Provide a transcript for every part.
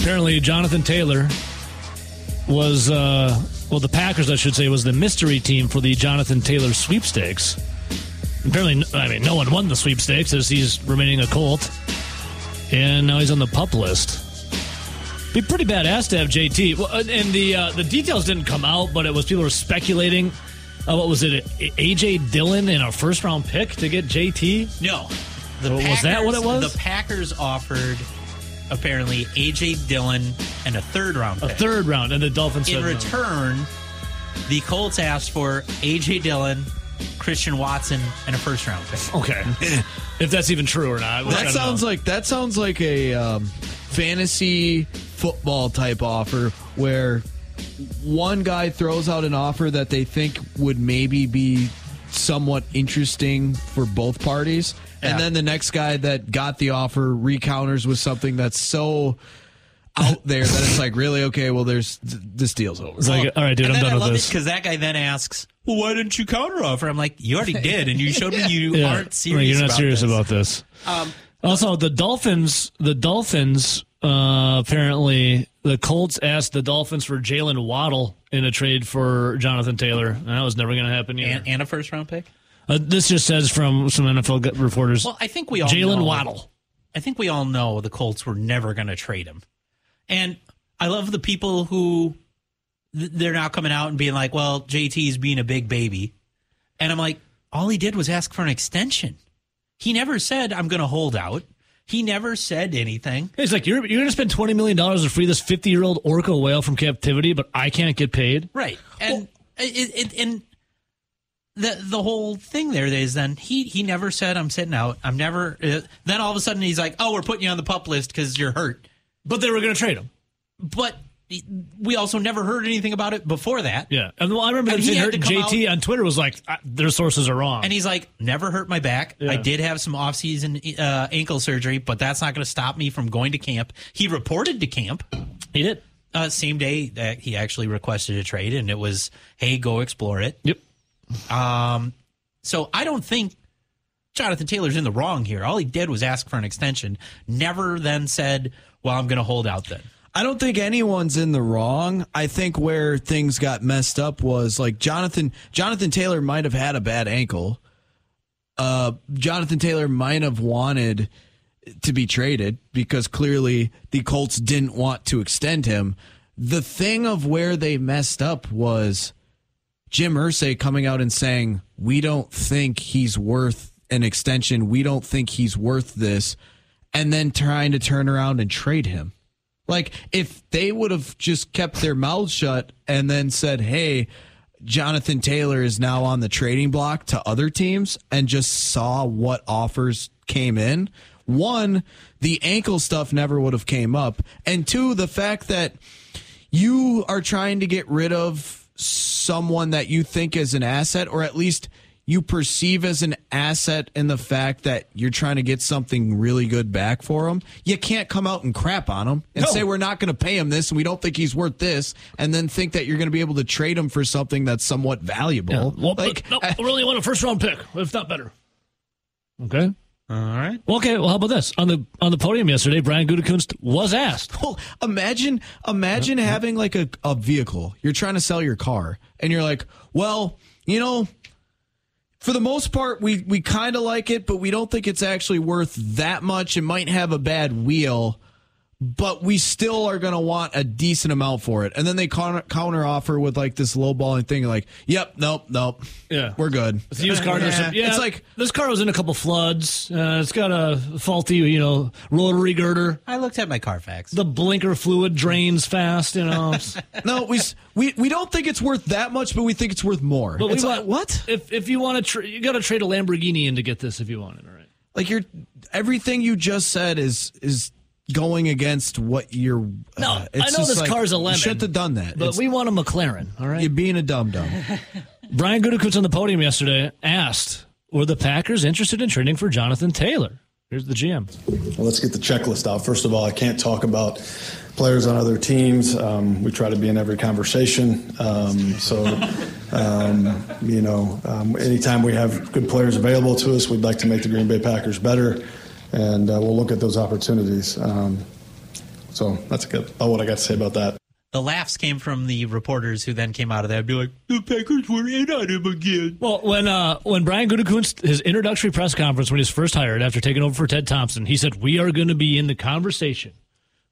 apparently Jonathan Taylor was, uh, well, the Packers, I should say, was the mystery team for the Jonathan Taylor sweepstakes. Apparently, I mean, no one won the sweepstakes as he's remaining a Colt, and now he's on the pup list. Be pretty badass to have JT. Well, and the uh, the details didn't come out, but it was people were speculating. Uh, what was it? AJ Dillon in a first round pick to get JT? No. The so Packers, was that what it was? The Packers offered apparently AJ Dillon and a third round pick. A third round, and the Dolphins. In return, no. the Colts asked for AJ Dillon, Christian Watson, and a first round pick. Okay, if that's even true or not. That sounds know. like that sounds like a um, fantasy football type offer where one guy throws out an offer that they think would maybe be somewhat interesting for both parties. Yeah. And then the next guy that got the offer recounters with something that's so out there that it's like really okay. Well, there's this deal's over. It's like, all right, dude, I'm done with this. Because that guy then asks, "Well, why didn't you counter offer?" I'm like, "You already did, and you showed me you yeah. aren't serious. Right, you're not serious this. about this." Um, also, the Dolphins, the Dolphins uh, apparently, the Colts asked the Dolphins for Jaylen Waddle in a trade for Jonathan Taylor. And that was never going to happen and, and, a first round pick? Uh, this just says from some NFL reporters. Well, I think we all Jaylen Waddle. I think we all know the Colts were never going to trade him. And I love the people who they're now coming out and being like, well, JT's being a big baby. And I'm like, all he did was ask for an extension. He never said, I'm going to hold out. He never said anything. He's like, you're, you're going to spend $20 million to free this 50 year old orca whale from captivity, but I can't get paid. Right. And, well, it, it, and the the whole thing there is then he he never said I'm sitting out. I'm never. Uh, then all of a sudden he's like, oh, we're putting you on the pup list because you're hurt. But they were going to trade him. But we also never heard anything about it before that. Yeah, and well, I remember and hurt, JT out, on Twitter was like, "Their sources are wrong," and he's like, "Never hurt my back. Yeah. I did have some off-season uh, ankle surgery, but that's not going to stop me from going to camp." He reported to camp. He did. Uh, same day that he actually requested a trade, and it was, "Hey, go explore it." Yep. Um, so I don't think Jonathan Taylor's in the wrong here. All he did was ask for an extension. Never then said, "Well, I'm going to hold out then." I don't think anyone's in the wrong. I think where things got messed up was like Jonathan Jonathan Taylor might have had a bad ankle. Uh, Jonathan Taylor might have wanted to be traded because clearly the Colts didn't want to extend him. The thing of where they messed up was Jim Irsay coming out and saying, "We don't think he's worth an extension. We don't think he's worth this," and then trying to turn around and trade him. Like if they would have just kept their mouths shut and then said, "Hey, Jonathan Taylor is now on the trading block to other teams," and just saw what offers came in, one, the ankle stuff never would have came up, and two, the fact that you are trying to get rid of someone that you think is an asset, or at least you perceive as an asset in the fact that you're trying to get something really good back for him, you can't come out and crap on him and no. say we're not going to pay him this and we don't think he's worth this, and then think that you're going to be able to trade him for something that's somewhat valuable. Yeah. Well, like, no, I really want a first round pick, if not better. Okay. All right. Well, okay. Well, how about this on the on the podium yesterday? Brian Gutekunst was asked. Well, imagine imagine uh, uh. having like a, a vehicle. You're trying to sell your car, and you're like, well, you know, for the most part, we, we kind of like it, but we don't think it's actually worth that much. It might have a bad wheel but we still are going to want a decent amount for it. And then they counter, counter offer with like this low balling thing, like, yep, nope, nope. Yeah. We're good. It's used car. Yeah. yeah. It's like this car was in a couple floods. Uh, it's got a faulty, you know, rotary girder. I looked at my Carfax. The blinker fluid drains fast, you know. no, we, we we don't think it's worth that much, but we think it's worth more. But it's like, want, what? If if you want to, tra- you got to trade a Lamborghini in to get this if you want it, all right? Like you're everything you just said is is going against what you're. Uh, no, I know this like, car's a lemon. Should have done that. But it's, we want a McLaren. All right, you're being a dumb dumb. Brian Gutekunst on the podium yesterday asked, "Were the Packers interested in trading for Jonathan Taylor?" Here's the GM. Well, let's get the checklist out. First of all, I can't talk about players on other teams. Um, we try to be in every conversation. Um, so, um, you know, um, anytime we have good players available to us, we'd like to make the Green Bay Packers better and uh, we'll look at those opportunities. Um, So that's good. About what I got to say about that. The laughs came from the reporters who then came out of there and be like, the Packers were in on him again. Well, when uh, when Brian Gutekunst his introductory press conference when he was first hired after taking over for Ted Thompson, he said we are going to be in the conversation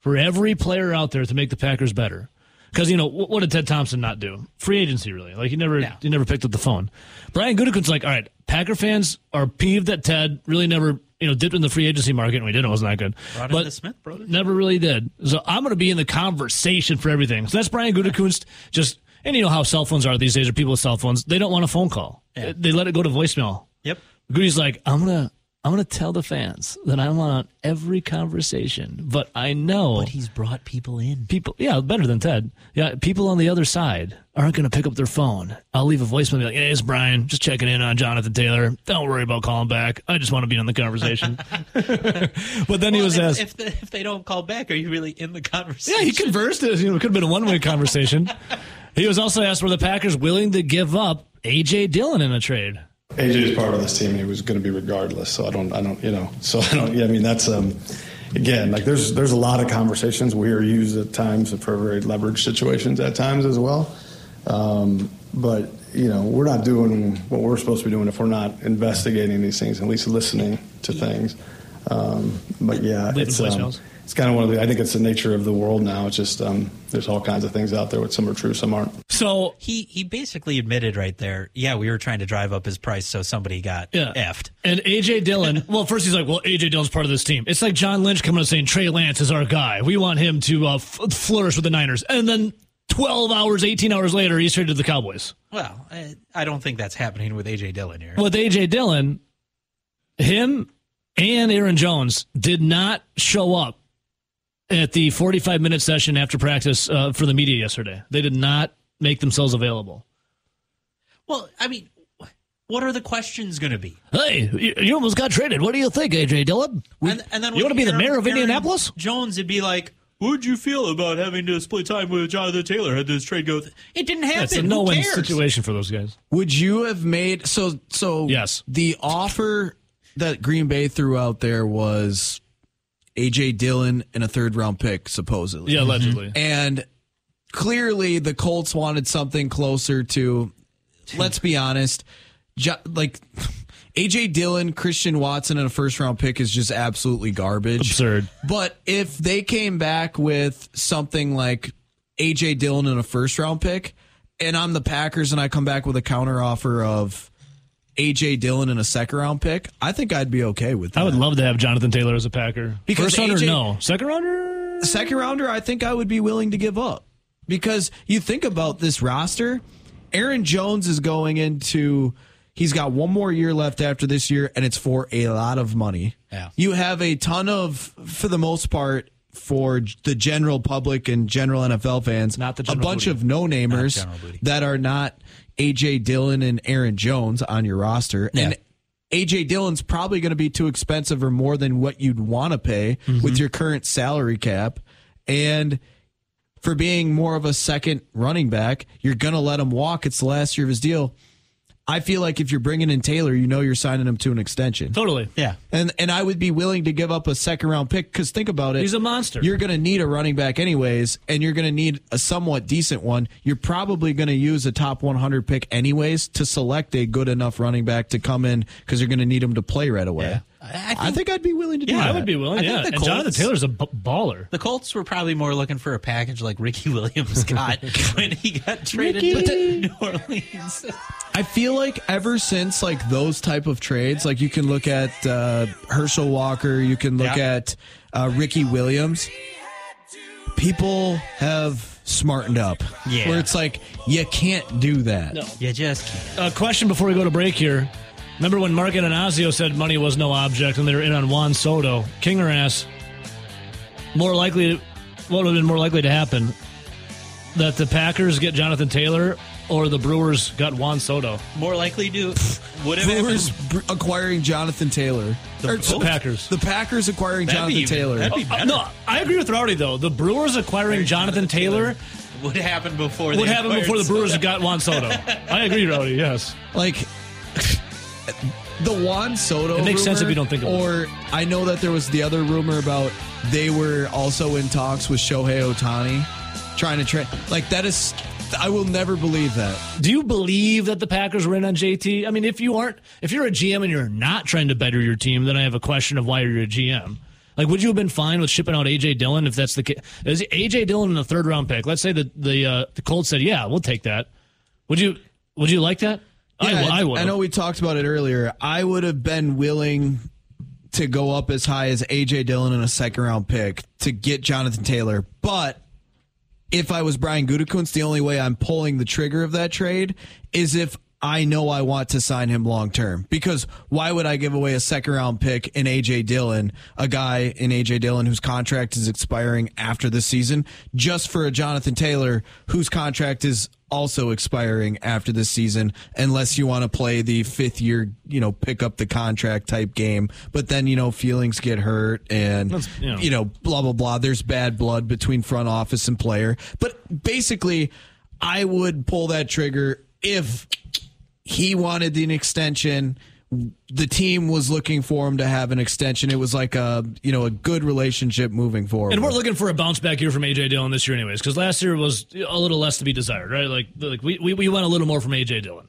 for every player out there to make the Packers better. Because you know what, what did Ted Thompson not do? Free agency, really? Like he never Yeah. he never picked up the phone. Brian Gutekunst's like, all right, Packer fans are peeved that Ted really never you know dipped in the free agency market, and we didn't. It wasn't that good. Brought but the Smith brothers. Never really did. So I'm going to be in the conversation for everything. So that's Brian Gutekunst. Just and you know how cell phones are these days, or people with cell phones. They don't want a phone call. Yeah. They let it go to voicemail. Yep. Goody's like, I'm gonna I'm gonna tell the fans that I'm on every conversation, but I know But he's brought people in. people yeah, better than Ted. Yeah, people on the other side aren't gonna pick up their phone. I'll leave a voicemail and be like, Hey, it's Brian, just checking in on Jonathan Taylor. Don't worry about calling back. I just want to be on the conversation. but then he was if, asked if, the, if they don't call back, are you really in the conversation? Yeah, he conversed. It you know, it could have been a one way conversation. He was also asked were the Packers willing to give up AJ Dillon in a trade. AJ is part of this team, and he was going to be regardless. So I don't, I don't, you know, so I don't. Yeah, I mean, that's um, again, like there's there's a lot of conversations we are used at times for very leveraged situations at times as well. Um, but you know, we're not doing what we're supposed to be doing if we're not investigating these things, at least listening to things. Um, but yeah, it's um. It's kind of one of the. I think it's the nature of the world now. It's just um, there's all kinds of things out there. Which some are true, some aren't. So He he basically admitted right there. Yeah, we were trying to drive up his price so somebody got Yeah. effed. And AJ Dillon, well, first he's like, well, AJ Dillon's part of this team. It's like John Lynch coming and saying Trey Lance is our guy. We want him to uh, f- flourish with the Niners. And then 12 hours, 18 hours later, he's traded to the Cowboys. Well, I, I don't think that's happening with AJ Dillon here. With AJ Dillon, him and Aaron Jones did not show up at the 45 minute session after practice uh, for the media yesterday. They did not make themselves available. Well, I mean, what are the questions going to be? Hey, you, you almost got traded. What do you think, AJ Dillon? And, and then you want to be the mayor of Aaron Indianapolis? Jones, it'd be like, "What'd you feel about having to split time with Jonathan Taylor? Had this trade go? Th-? It didn't happen. It's a Who no-win situation for those guys. Would you have made so so Yes. the offer that Green Bay threw out there was AJ Dillon and a third round pick supposedly. Yeah, allegedly. Mm-hmm. And clearly the Colts wanted something closer to let's be honest, jo- like AJ Dillon, Christian Watson and a first round pick is just absolutely garbage. Absurd. But if they came back with something like AJ Dillon and a first round pick, and I'm the Packers and I come back with a counter offer of AJ Dillon and a second round pick, I think I'd be okay with that. I would love to have Jonathan Taylor as a Packer. Because First rounder, AJ no. Second rounder? second rounder, I think I would be willing to give up. Because you think about this roster, Aaron Jones is going into he's got one more year left after this year, and it's for a lot of money. Yeah. You have a ton of, for the most part, for the general public and general NFL fans, Not the a bunch booty. of no namers Not general booty. that are not AJ Dillon and Aaron Jones on your roster. Yeah. And AJ Dillon's probably going to be too expensive or more than what you'd want to pay Mm-hmm. with your current salary cap. And for being more of a second running back, you're going to let him walk. It's the last year of his deal. I feel like if you're bringing in Taylor, you know you're signing him to an extension. Totally. Yeah. And and I would be willing to give up a second round pick because think about it. He's a monster. You're going to need a running back anyways, and you're going to need a somewhat decent one. You're probably going to use a top 100 pick anyways to select a good enough running back to come in because you're going to need him to play right away. Yeah. I, I think, I'd be willing to do Yeah, that. I would be willing. I think yeah. the And Jonathan Taylor's a b- baller. The Colts were probably more looking for a package like Ricky Williams got when he got traded Ricky. to New Orleans. I feel like ever since like those type of trades, like you can look at uh, Herschel Walker, you can look Yeah. at uh, Ricky Williams. People have smartened up. Yeah. Where it's like you can't do that. No. You just can't. A question before we go to break here. Remember when Mark Attanasio said money was no object and they were in on Juan Soto? Kinger asked, more likely, what would have been more likely to happen? That the Packers get Jonathan Taylor or the Brewers got Juan Soto? more likely to would have Brewers br- acquiring Jonathan Taylor. The- Or, the Packers. The Packers acquiring That'd Jonathan be even- Taylor. that'd be Uh, no, I agree with Rowdy, though. The Brewers acquiring Jonathan Taylor would happen before would they happen before the Brewers Soto. got Juan Soto. I agree, Rowdy, yes. like the Juan Soto. It makes sense if you don't think about it. Or I know that there was the other rumor about they were also in talks with Shohei Ohtani, trying to trade. Like that is, I will never believe that. Do you believe that the Packers were in on JT? I mean, if you aren't, if you're a GM and you're not trying to better your team, then I have a question of why you're a GM. Like, would you have been fine with shipping out AJ Dillon if that's the case? Is AJ Dillon in the third round pick? Let's say the the uh, the Colts said, "Yeah, we'll take that." Would you Would you like that? Yeah, I, I would. I know we talked about it earlier. I would have been willing to go up as high as AJ Dillon in a second round pick to get Jonathan Taylor, but if I was Brian Gutekunst, the only way I'm pulling the trigger of that trade is if I know I want to sign him long term. Because why would I give away a second round pick in AJ Dillon, a guy in AJ Dillon whose contract is expiring after the season, just for a Jonathan Taylor whose contract is also expiring after this season, unless you want to play the fifth year, you know, pick up the contract type game. But then, you know, feelings get hurt and, you know. you know, blah, blah, blah. There's bad blood between front office and player. But basically, I would pull that trigger if he wanted an extension. The team was looking for him to have an extension. It was like a you know a good relationship moving forward. And we're looking for a bounce back year from AJ Dillon this year, anyways, because last year was a little less to be desired, right? Like, like we, we we want a little more from AJ Dillon.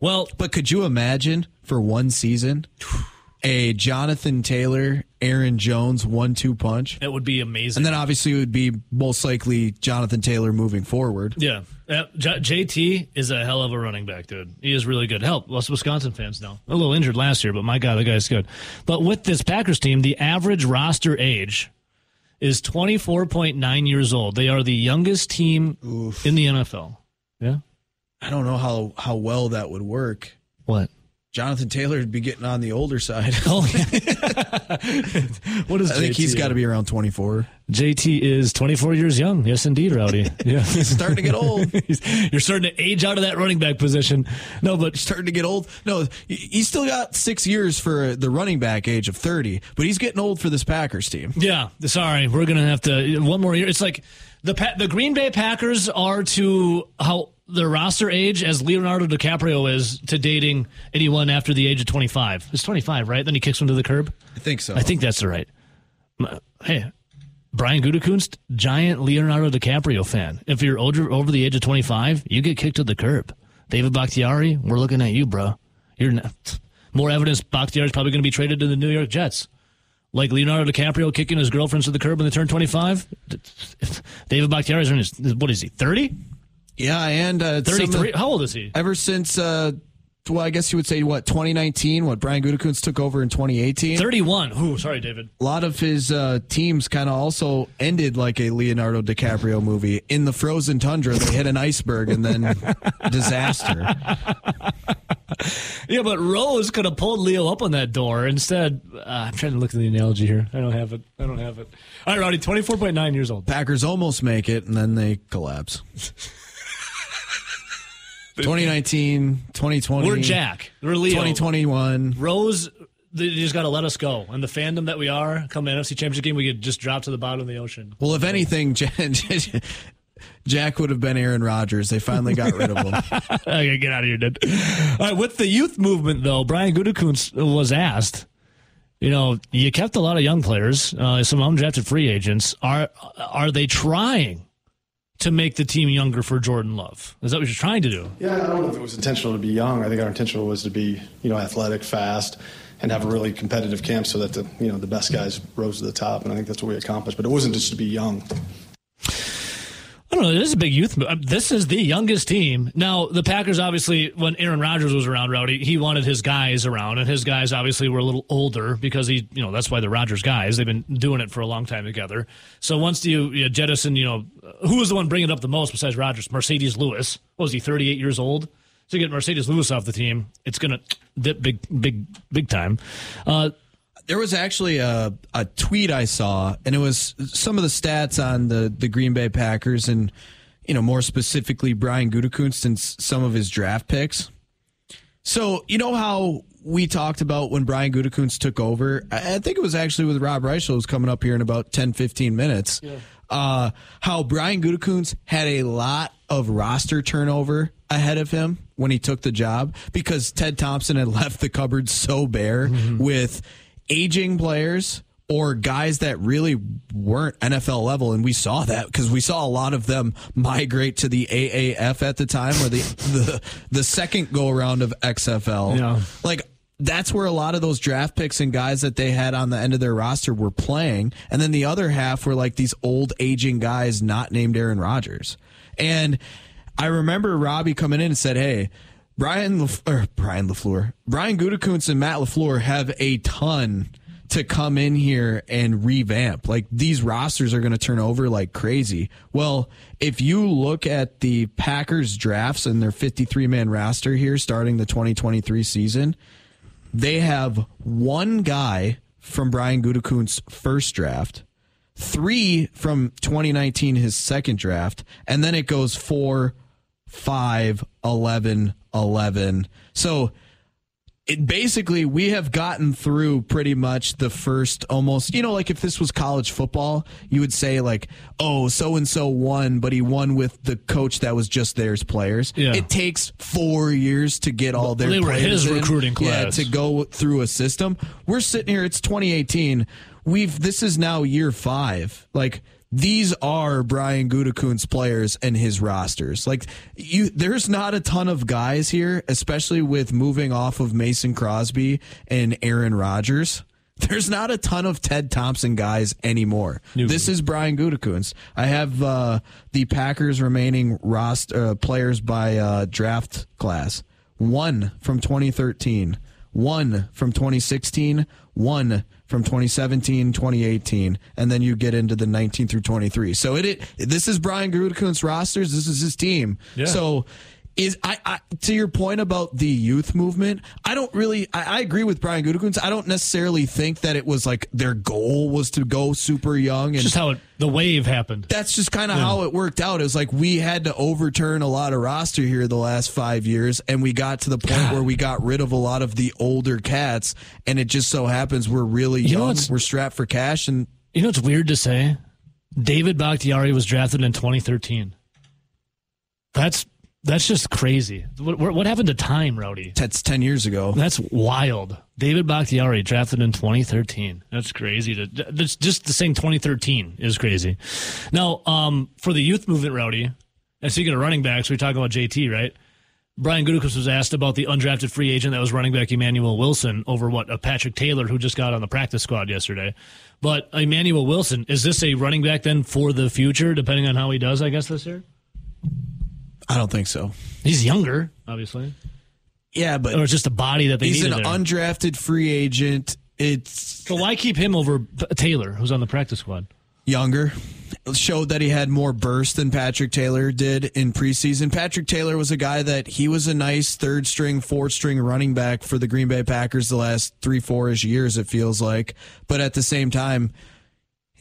Well, but could you imagine for one season a Jonathan Taylor, Aaron Jones one-two punch? That would be amazing. And then obviously it would be most likely Jonathan Taylor moving forward. yeah, Uh, J- JT is a hell of a running back, dude. He is really good. Help, us Wisconsin fans know. A little injured last year, but my God, the guy's good. But with this Packers team, the average roster age is 24.9 years old. They are the youngest team in the NFL. Yeah. I don't know how how well that would work. What? Jonathan Taylor would be getting on the older side. Oh, what is I think he's got to be around 24. JT is 24 years young. Yes, indeed, Rowdy. Yeah. He's starting to get old. You're starting to age out of that running back position. No, but he's starting to get old. No, he- he's still got six years for the running back age of 30, but he's getting old for this Packers team. yeah, sorry, we're gonna have to one more year. It's like the Pa- the Green Bay Packers are to how their roster age as Leonardo DiCaprio is to dating anyone after the age of 25. It's 25, right? Then he kicks him to the curb. I think so. I think that's the right. Hey, Brian Gutekunst, giant Leonardo DiCaprio fan. If you're over, over the age of 25, you get kicked to the curb. David Bakhtiari, we're looking at you, bro. You're not, more evidence Bakhtiari's probably going to be traded to the New York Jets. Like Leonardo DiCaprio kicking his girlfriends to the curb when they turn 25. David Bakhtiari's in his, what is he, 30? Yeah, and uh, some of- 33? How old is he? ever since, uh, well, I guess you would say what 2019, what Brian Gutekunst took over in 2018. 31. Ooh, sorry, David. A lot of his uh, teams kind of also ended like a Leonardo DiCaprio movie. In the frozen tundra, they hit an iceberg and then disaster. Yeah, but Rose could have pulled Leo up on that door. Instead, uh, I'm trying to look at the analogy here. I don't have it. I don't have it. All right, Roddy, 24.9 years old. Packers almost make it and then they collapse. 2019, 2020. We're Jack. We're Leo. 2021. Rose, they just got to let us go. And the fandom that we are, come NFC Championship game, we could just drop to the bottom of the ocean. Well, if anything, Jack would have been Aaron Rodgers. They finally got rid of him. Gotta get out of here, dude. All right, with the youth movement, though, Brian Gutekunst was asked. You know, you kept a lot of young players, uh, some undrafted free agents. Are are they trying to make the team younger for Jordan Love? Is that what you're trying to do? Yeah, I don't know if it was intentional to be young. I think our intention was to be, you know, athletic, fast, and have a really competitive camp so that the, you know, the best guys rose to the top. And I think that's what we accomplished. But it wasn't just to be young. I don't know. This is a big youth. uh, This is the youngest team. Now, the Packers, obviously, when Aaron Rodgers was around, Rowdy, he wanted his guys around, and his guys obviously were a little older because he, you know, that's why they're Rodgers guys. They've been doing it for a long time together. So once you, you jettison, you know, who was the one bringing it up the most besides Rodgers? Marcedes Lewis. What was he, 38 years old? So you get Marcedes Lewis off the team, it's going to dip big, big, big time. Uh, There was actually a, a tweet I saw, and it was some of the stats on the, the Green Bay Packers, and you know more specifically Brian Gutekunst and some of his draft picks. So you know how we talked about when Brian Gutekunst took over. I, I think it was actually with Rob Reischel, who's coming up here in about 10, 15 minutes. uh, how Brian Gutekunst had a lot of roster turnover ahead of him when he took the job because Ted Thompson had left the cupboard so bare with aging players or guys that really weren't NFL level, and we saw that because we saw a lot of them migrate to the AAF at the time, or the the the second go around of XFL. Yeah. Like that's where a lot of those draft picks and guys that they had on the end of their roster were playing, and then the other half were like these old aging guys not named Aaron Rodgers. And I remember Robbie coming in and said, "Hey." Brian Lef- or Brian Lafleur, Brian Gutekunst and Matt Lafleur have a ton to come in here and revamp. Like these rosters are going to turn over like crazy. Well, if you look at the Packers drafts and their 53 man roster here starting the 2023 season, they have one guy from Brian Gutekunst's first draft, three from 2019 his second draft, and then it goes four, five, 11, 11. So it basically we have gotten through pretty much the first almost you know like if this was college football you would say like oh so and so won but he won with the coach that was just theirs players Yeah. it takes four years to get all their they were his in. recruiting yeah class. to go through a system we're sitting here it's 2018 we've this is now year five like these are Brian Gutekunst's players and his rosters. Like you, there's not a ton of guys here, especially with moving off of Mason Crosby and Aaron Rodgers. There's not a ton of Ted Thompson guys anymore. This is Brian Gutekunst. I have uh, the Packers remaining roster uh, players by uh, draft class. One from 2013, one from 2016, one from 2017, 2018, and then you get into the 19 through 23. So it, it this is Brian Gutekunst's rosters. This is his team. Yeah. So is I, I to your point about the youth movement? I don't really. I, I agree with Brian Gutekunst. I don't necessarily think that it was like their goal was to go super young and Just how it, the wave happened. that's just kind of how it worked out. It was like we had to overturn a lot of roster here the last five years, and we got to the point where we got rid of a lot of the older cats, and it just so happens we're really You young, we're strapped for cash, and You know what's weird to say? David Bakhtiari was drafted in 2013. That's that's just crazy. What, what happened to time, Rowdy? that's ten years ago. That's wild. David Bakhtiari drafted in 2013. That's crazy. To that's just the same 2013 is crazy. Now, um, for the youth movement, Rowdy, and speaking of running backs, we talk about JT, right? Brian Gutekunst was asked about the undrafted free agent that was running back Emmanuel Wilson over what a Patrick Taylor who just got on the practice squad yesterday. But Emmanuel Wilson is this a running back then for the future, depending on how he does? I guess this year I don't think so. he's younger, obviously, Yeah, but or it's just a body that they he's an there. undrafted free agent. It's so why keep him over Taylor, who's on the practice squad? younger. Showed that he had more burst than Patrick Taylor did in preseason. Patrick Taylor was a guy that he was a nice third string, fourth string running back for the Green Bay Packers the last three, four ish years, it feels like. But at the same time,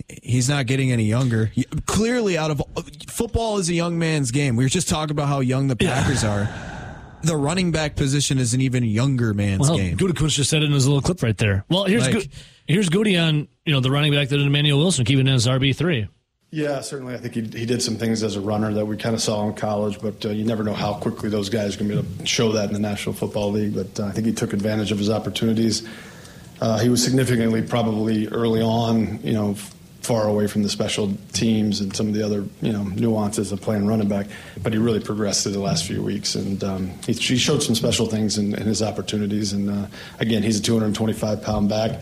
he's not getting any younger. Clearly, out of football is a young man's game. We were just talking about how young the Packers are. The running back position is an even younger man's Well, game. Gutekunst just said it in his little clip right there. Well, here's Like- Gu- here's Goody on you know the running back that Emmanuel Wilson, keeping it as RB three. Yeah, certainly. I think he, he did some things as a runner that we kind of saw in college, but uh, you never know how quickly those guys are going to be able to show that in the National Football League. But uh, I think he took advantage of his opportunities. Uh, he was significantly, probably early on, you know, f- far away from the special teams and some of the other, you know, nuances of playing running back. But he really progressed through the last few weeks, and um, he, he showed some special things in, in his opportunities. And uh, again, he's a 225 pound back.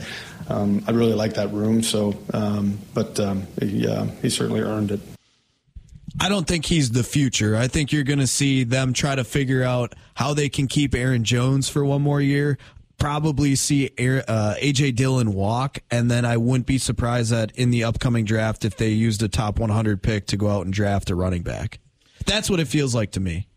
Um, I really like that room. So, um, but um, he uh, he certainly earned it. I don't think he's the future. I think you're going to see them try to figure out how they can keep Aaron Jones for one more year. Probably see Aaron- uh, AJ Dillon walk, and then I wouldn't be surprised that in the upcoming draft, if they used a top 100 pick to go out and draft a running back. That's what it feels like to me.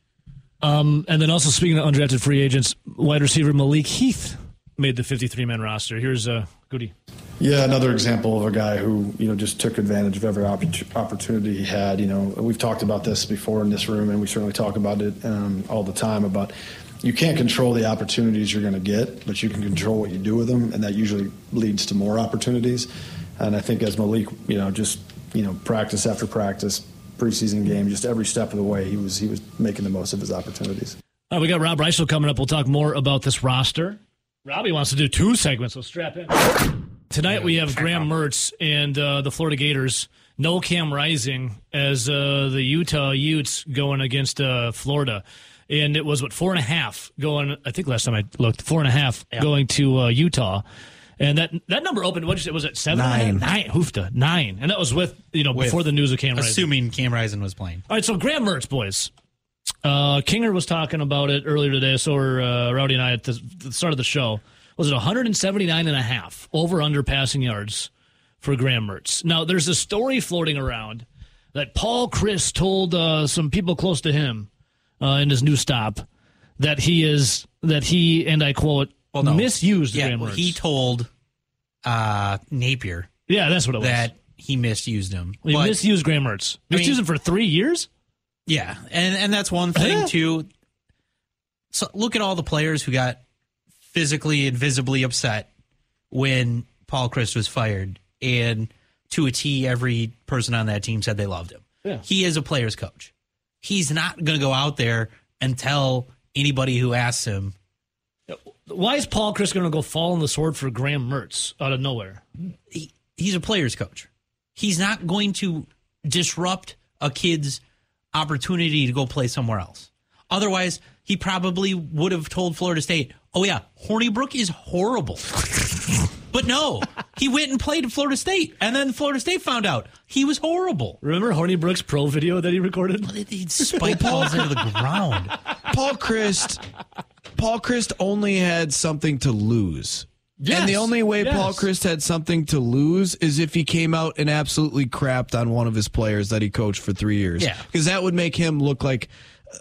Um, and then also speaking of undrafted free agents, wide receiver Malik Heath made the 53 man roster. Here's uh, Goody. Yeah, another example of a guy who you know just took advantage of every oppor- opportunity he had. You know, we've talked about this before in this room, and we certainly talk about it um, all the time. About you can't control the opportunities you're going to get, but you can control what you do with them, and that usually leads to more opportunities. And I think as Malik, you know, just you know, practice after practice, preseason game, just every step of the way, he was he was making the most of his opportunities. All right, we got Rob Reischel coming up. We'll talk more about this roster. Robbie wants to do two segments, so strap in. Tonight we have Graham Mertz and uh, the Florida Gators. No Cam Rising as uh, the Utah Utes going against uh, Florida. And it was, what, four and a half going, I think last time I looked, four and a half going to uh, Utah. And that that number opened, what did you say, was it seven? Nine. Nine, hoofda, nine. And that was with, you know, before the news of Cam. Assuming Cam Rising was playing. All right, so Graham Mertz, boys. Uh, Kinger was talking about it earlier today. So were uh, Rowdy and I at the, the start of the show. Was it 179 and a half over under passing yards for Graham Mertz? Now, there's a story floating around that Paul Chryst told uh, some people close to him uh, in his new stop that he is that he and I quote Well, no. misused Yeah, Graham well, Mertz. he told uh, Napier yeah, that's what it was. that he misused him. he But- misused Graham Mertz. I mean- Misused him for three years. Yeah, and and that's one thing too. So look at all the players who got physically and visibly upset when Paul Chryst was fired, and to a T, every person on that team said they loved him. Yeah. He is a player's coach. He's not going to go out there and tell anybody who asks him. Why is Paul Chryst going to go fall on the sword for Graham Mertz out of nowhere? He, he's a player's coach. He's not going to disrupt a kid's opportunity to go play somewhere else. Otherwise, he probably would have told Florida State, "Oh yeah, Hornibrook is horrible." but no, he went and played at Florida State, and then Florida State found out he was horrible. Remember Hornibrook's pro video that he recorded? He spiked balls into the ground. Paul Chryst, Paul Chryst only had something to lose. Yes, and the only way yes. Paul Chryst had something to lose is if he came out and absolutely crapped on one of his players that he coached for three years. Yeah. because that would make him look like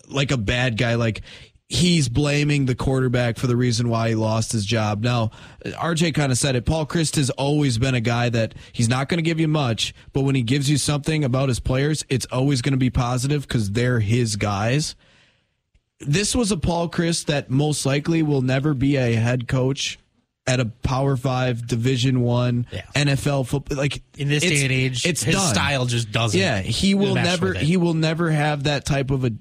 like a bad guy. Like he's blaming the quarterback for the reason why he lost his job. Now, RJ kind of said it. Paul Chryst has always been a guy that he's not going to give you much, but when he gives you something about his players, it's always going to be positive because they're his guys this was a Paul Chryst that most likely will never be a head coach at a Power Five, Division One, Yeah. NFL football. Like In this day and age, it's his done. style just doesn't. Yeah, he will never. He will never have that type of a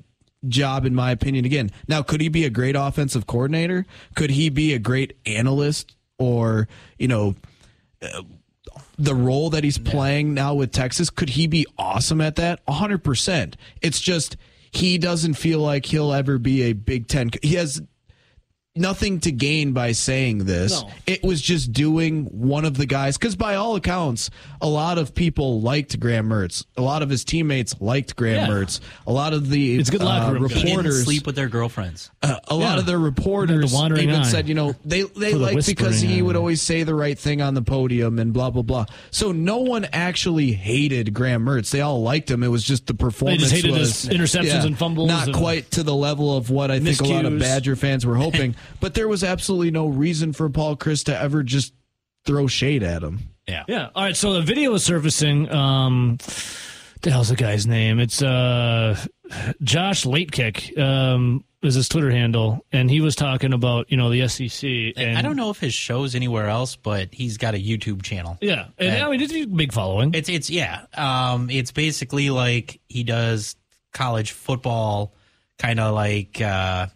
job, in my opinion. Again, now could he be a great offensive coordinator? Could he be a great analyst, or you know? uh, The role that he's playing now with Texas, could he be awesome at that? 100%. It's just he doesn't feel like he'll ever be a Big Ten. He has nothing to gain by saying this. No. It was just doing one of the guys because by all accounts, a lot of people liked Graham Mertz. A lot of his teammates liked Graham Yeah. Mertz. A lot of the It's good locker uh, room. He didn't reporters, sleep with their girlfriends. uh, a lot of the reporters The wandering even eye. said, you know, they they For the liked because he eye. would always say the right thing on the podium and blah blah blah. So no one actually hated Graham Mertz. They all liked him. It was just the performance hated was his interceptions and fumbles not and quite to the level of what I think a lot of. Badger fans were hoping. but there was absolutely no reason for Paul Chryst to ever just throw shade at him. Yeah. Yeah. All right. So the video is surfacing. Um, the hell's the guy's name? It's uh, Josh Latekick. Um, is his Twitter handle, and he was talking about you know the SEC. And I don't know if his show's anywhere else, but he's got a YouTube channel. Yeah, and Yeah. I mean it's a big following. It's it's yeah. Um, it's basically like he does college football, kind of like uh, it-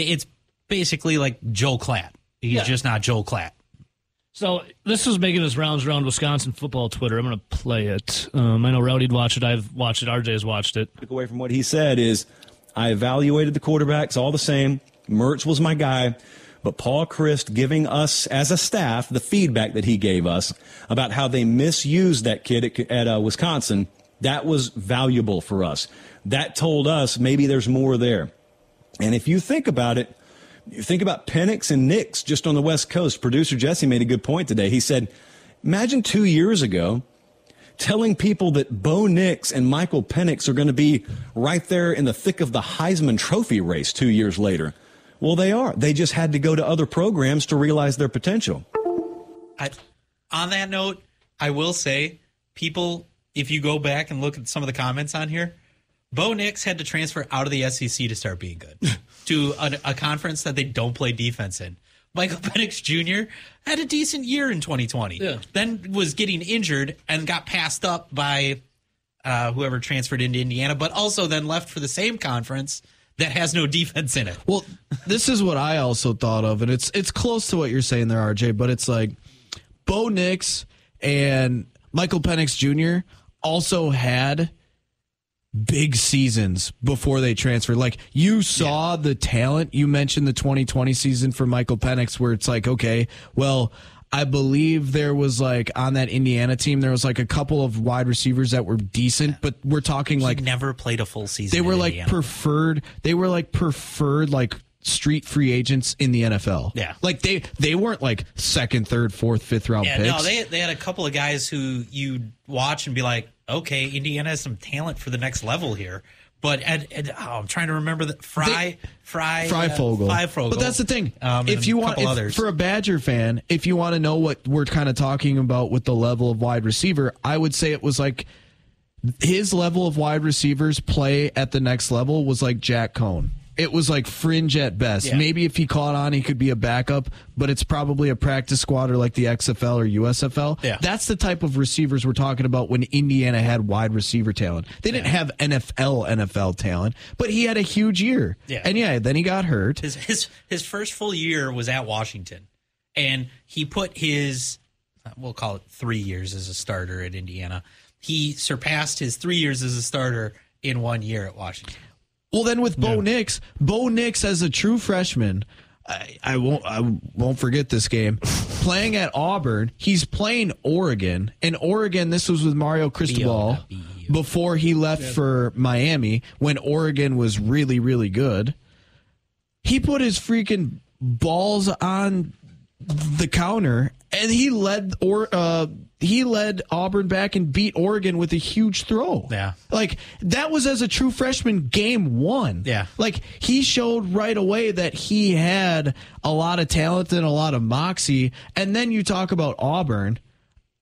it's basically like Joe Klatt. He's Yeah. just not Joe Klatt. So this was making his rounds around Wisconsin football Twitter. I'm going to play it. Um, I know Rowdy'd watch it. I've watched it. RJ has watched it. took away from what he said is I evaluated the quarterbacks all the same. Mertz was my guy, but Paul Chryst giving us as a staff the feedback that he gave us about how they misused that kid at, at uh, Wisconsin, that was valuable for us. That told us maybe there's more there. And if you think about it, you think about Penix and Nix just on the West Coast. Producer Jesse made a good point today. He said, imagine two years ago telling people that Bo Nix and Michael Penix are going to be right there in the thick of the Heisman Trophy race two years later. Well, they are. They just had to go to other programs to realize their potential. I, on that note, I will say, people, if you go back and look at some of the comments on here, Bo Nix had to transfer out of the SEC to start being good to a, a conference that they don't play defense in. Michael Penix Jr. had a decent year in 2020. Yeah. Then was getting injured and got passed up by uh, whoever transferred into Indiana, but also then left for the same conference that has no defense in it. Well, this is what I also thought of, and it's it's close to what you're saying there, RJ. But it's like Bo Nix and Michael Penix Jr. also had big seasons before they transfer. Like you saw the talent. You mentioned the 2020 season for Michael Penix, where it's like, okay, well. I believe there was like on that Indiana team, there was like a couple of wide receivers that were decent, but we're talking like never played a full season. they were like Indiana. preferred they were like preferred like street free agents in the NFL. Yeah. Like they they weren't like second, third, fourth, fifth round Yeah, picks. no, they they had a couple of guys who you watch and be like, okay, Indiana has some talent for the next level here. But oh, I'm trying to remember that Fry, Fry, Fry uh, Fogel. Fryfogle. But that's the thing. Um, if you want if, for a Badger fan, if you want to know what we're kind of talking about with the level of wide receiver, I would say it was like his level of wide receivers play at the next level was like Jack Cohn. It was like fringe at best. Yeah. Maybe if he caught on, he could be a backup, but it's probably a practice squad or like the XFL or USFL. Yeah. That's the type of receivers we're talking about when Indiana had wide receiver talent. They didn't have NFL NFL talent, but he had a huge year. Yeah. And yeah, then he got hurt. his his his first full year was at Washington, and he put his we'll call it three years as a starter at Indiana. He surpassed his three years as a starter in one year at Washington. Well, then with Bo Nix, Bo Nix as a true freshman, I, I won't I won't forget this game. playing at Auburn, he's playing Oregon, and Oregon. This was with Mario Cristobal before he left for Miami when Oregon was really really good. He put his freaking balls on the counter and he led or uh he led Auburn back and beat Oregon with a huge throw. Yeah. Like that was as a true freshman game 1. Yeah. Like he showed right away that he had a lot of talent and a lot of moxie and then you talk about Auburn.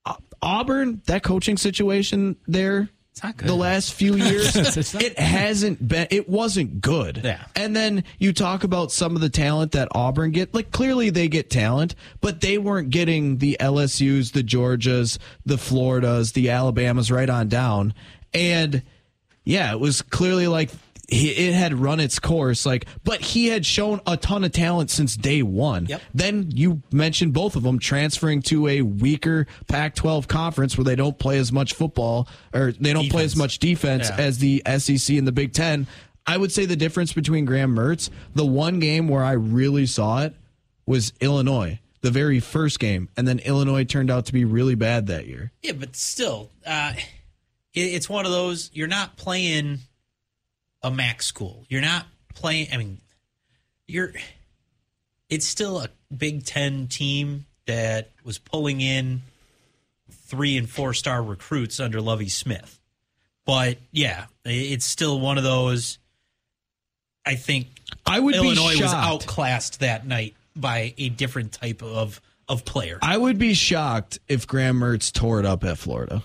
Au- Auburn, that coaching situation there It's not good. The last few years it hasn't been it wasn't good. Yeah. and then you talk about some of the talent that auburn get like clearly they get talent but they weren't getting the lsus the georgias the floridas the alabamas right on down. And yeah it was clearly like he, it had run its course like but he had shown a ton of talent since day one Yep. then you mentioned both of them transferring to a weaker pac 12 conference where they don't play as much football or they don't play as much defense Yeah. as the SEC and the Big Ten. I would say the difference between Graham Mertz, the one game where I really saw it was Illinois, the very first game, and then Illinois turned out to be really bad that year. Yeah, but still, uh, it, it's one of those. You're not playing a MAC school. You're not playing. I mean, you're. It's still a Big Ten team that was pulling in three and four star recruits under Lovie Smith. But yeah, it's still one of those. I think I would Illinois be was shocked. outclassed that night by a different type of of player. I would be shocked if Graham Mertz tore it up at Florida.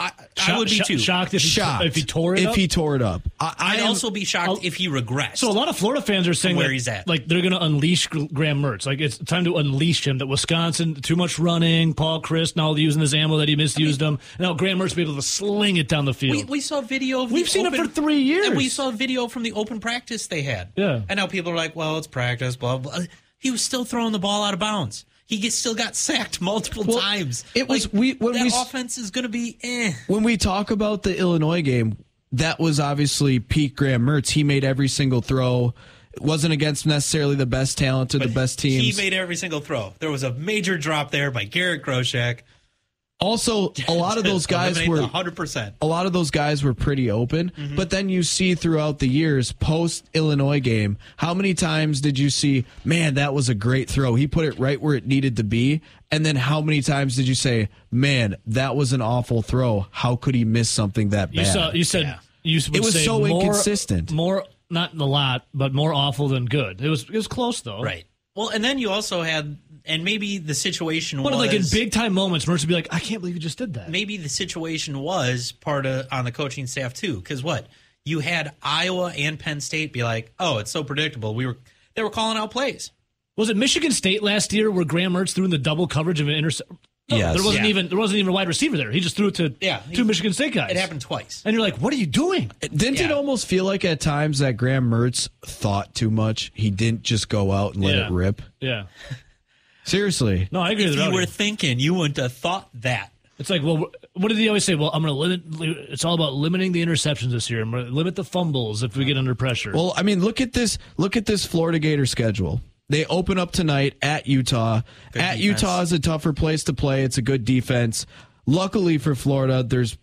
I, I would be too. Shocked if he, Shocked if he tore it if up. he tore it up. I, I I'd am- also be shocked I'll- if he regressed. So a lot of Florida fans are saying Where he's at. like they're going to unleash Graham Mertz. Like it's time to unleash him. That Wisconsin too much running. Paul Chryst now using his ammo that he misused him. Now Graham Mertz be able to sling it down the field. we, we saw video. Of We've seen it for three years. we saw video from the open practice they had. Yeah. and now people are like, "Well, it's practice." Blah blah. He was still throwing the ball out of bounds. He gets, still got sacked multiple Well, times. it was- Like, we- when that we offense is going to be eh. when we talk about the Illinois game, that was obviously Pete Graham Mertz. He made every single throw. It wasn't against necessarily the best talent or the best teams. He made every single throw. There was a major drop there by Garrett Groshek. Also, a lot of those guys were hundred percent. a lot of those guys were pretty open. Mm-hmm. But then you see throughout the years post Illinois game, how many times did you see, man, that was a great throw. He put it right where it needed to be. And then how many times did you say, man, that was an awful throw. How could he miss something that bad? you saw. You said Yeah. you would It was say so more- inconsistent. More not a lot, but more awful than good. It was it was close though. Right. Well, and then you also had, and maybe the situation One was of like in big time moments, Mertz would be like, "I can't believe you just did that." maybe the situation was part of on the coaching staff too. Because what you had Iowa and Penn State be like, "Oh, it's so predictable." We were they were calling out plays. Was it Michigan State last year where Graham Mertz threw in the double coverage of an intercept? Yes. there wasn't Yeah. even there wasn't even a wide receiver there. He just threw it to Yeah, two he- Michigan State guys. It happened twice. and you're like, what are you doing? Didn't it almost feel like at times that Graham Mertz thought too much? He didn't just go out and let Yeah. it rip. Yeah, Seriously. no, I agree If with you Rowdy. were thinking, you wouldn't have thought that. It's like, well, what did he always say? Well, I'm going to limit. It's all about limiting the interceptions this year. I'm going to limit the fumbles if we get under pressure. Well, I mean, look at this. Look at this Florida Gator schedule. They open up tonight at Utah. Good at defense. Utah is a tougher place to play. It's a good defense. Luckily for Florida, there's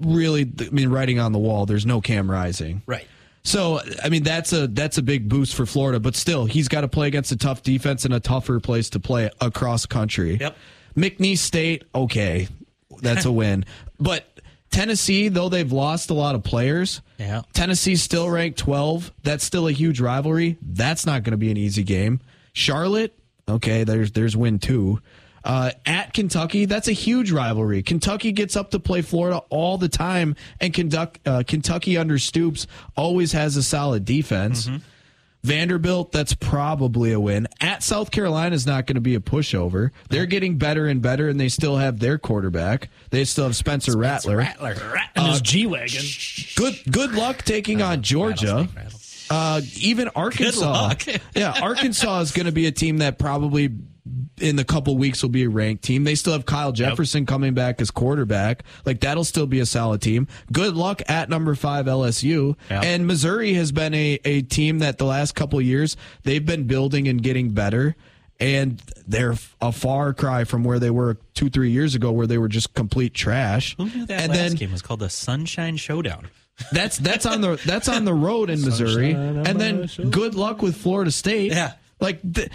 really, I mean, writing on the wall. There's no Cam Rising. Right. So, I mean, that's a that's a big boost for Florida. But still, he's got to play against a tough defense and a tougher place to play across country. Yep. McNeese State, okay, that's a win. But Tennessee, though they've lost a lot of players, Yeah. Tennessee's still ranked 12. That's still a huge rivalry. That's not going to be an easy game. Charlotte, okay, there's there's win two. Uh, at Kentucky, that's a huge rivalry. Kentucky gets up to play Florida all the time, and conduct, uh, Kentucky under Stoops always has a solid defense. Vanderbilt, that's probably a win. At South Carolina is not going to be a pushover. They're getting better and better, and they still have their quarterback. They still have Spencer, Rattler. Rattler. and uh, his G wagon. Good good luck taking on Georgia. Uh, even Arkansas. luck. yeah, Arkansas is going to be a team that probably in the couple weeks will be a ranked team. They still have Kyle Jefferson coming back as quarterback. Like that'll still be a solid team. Good luck at number five LSU. Yeah. And Missouri has been a, a team that the last couple years they've been building and getting better. And they're a far cry from where they were two, three years ago, where they were just complete trash. Who knew that and last then game was called the Sunshine Showdown? that's that's on the that's on the road in Missouri, Sunshine and then good luck with Florida State. Yeah. like th-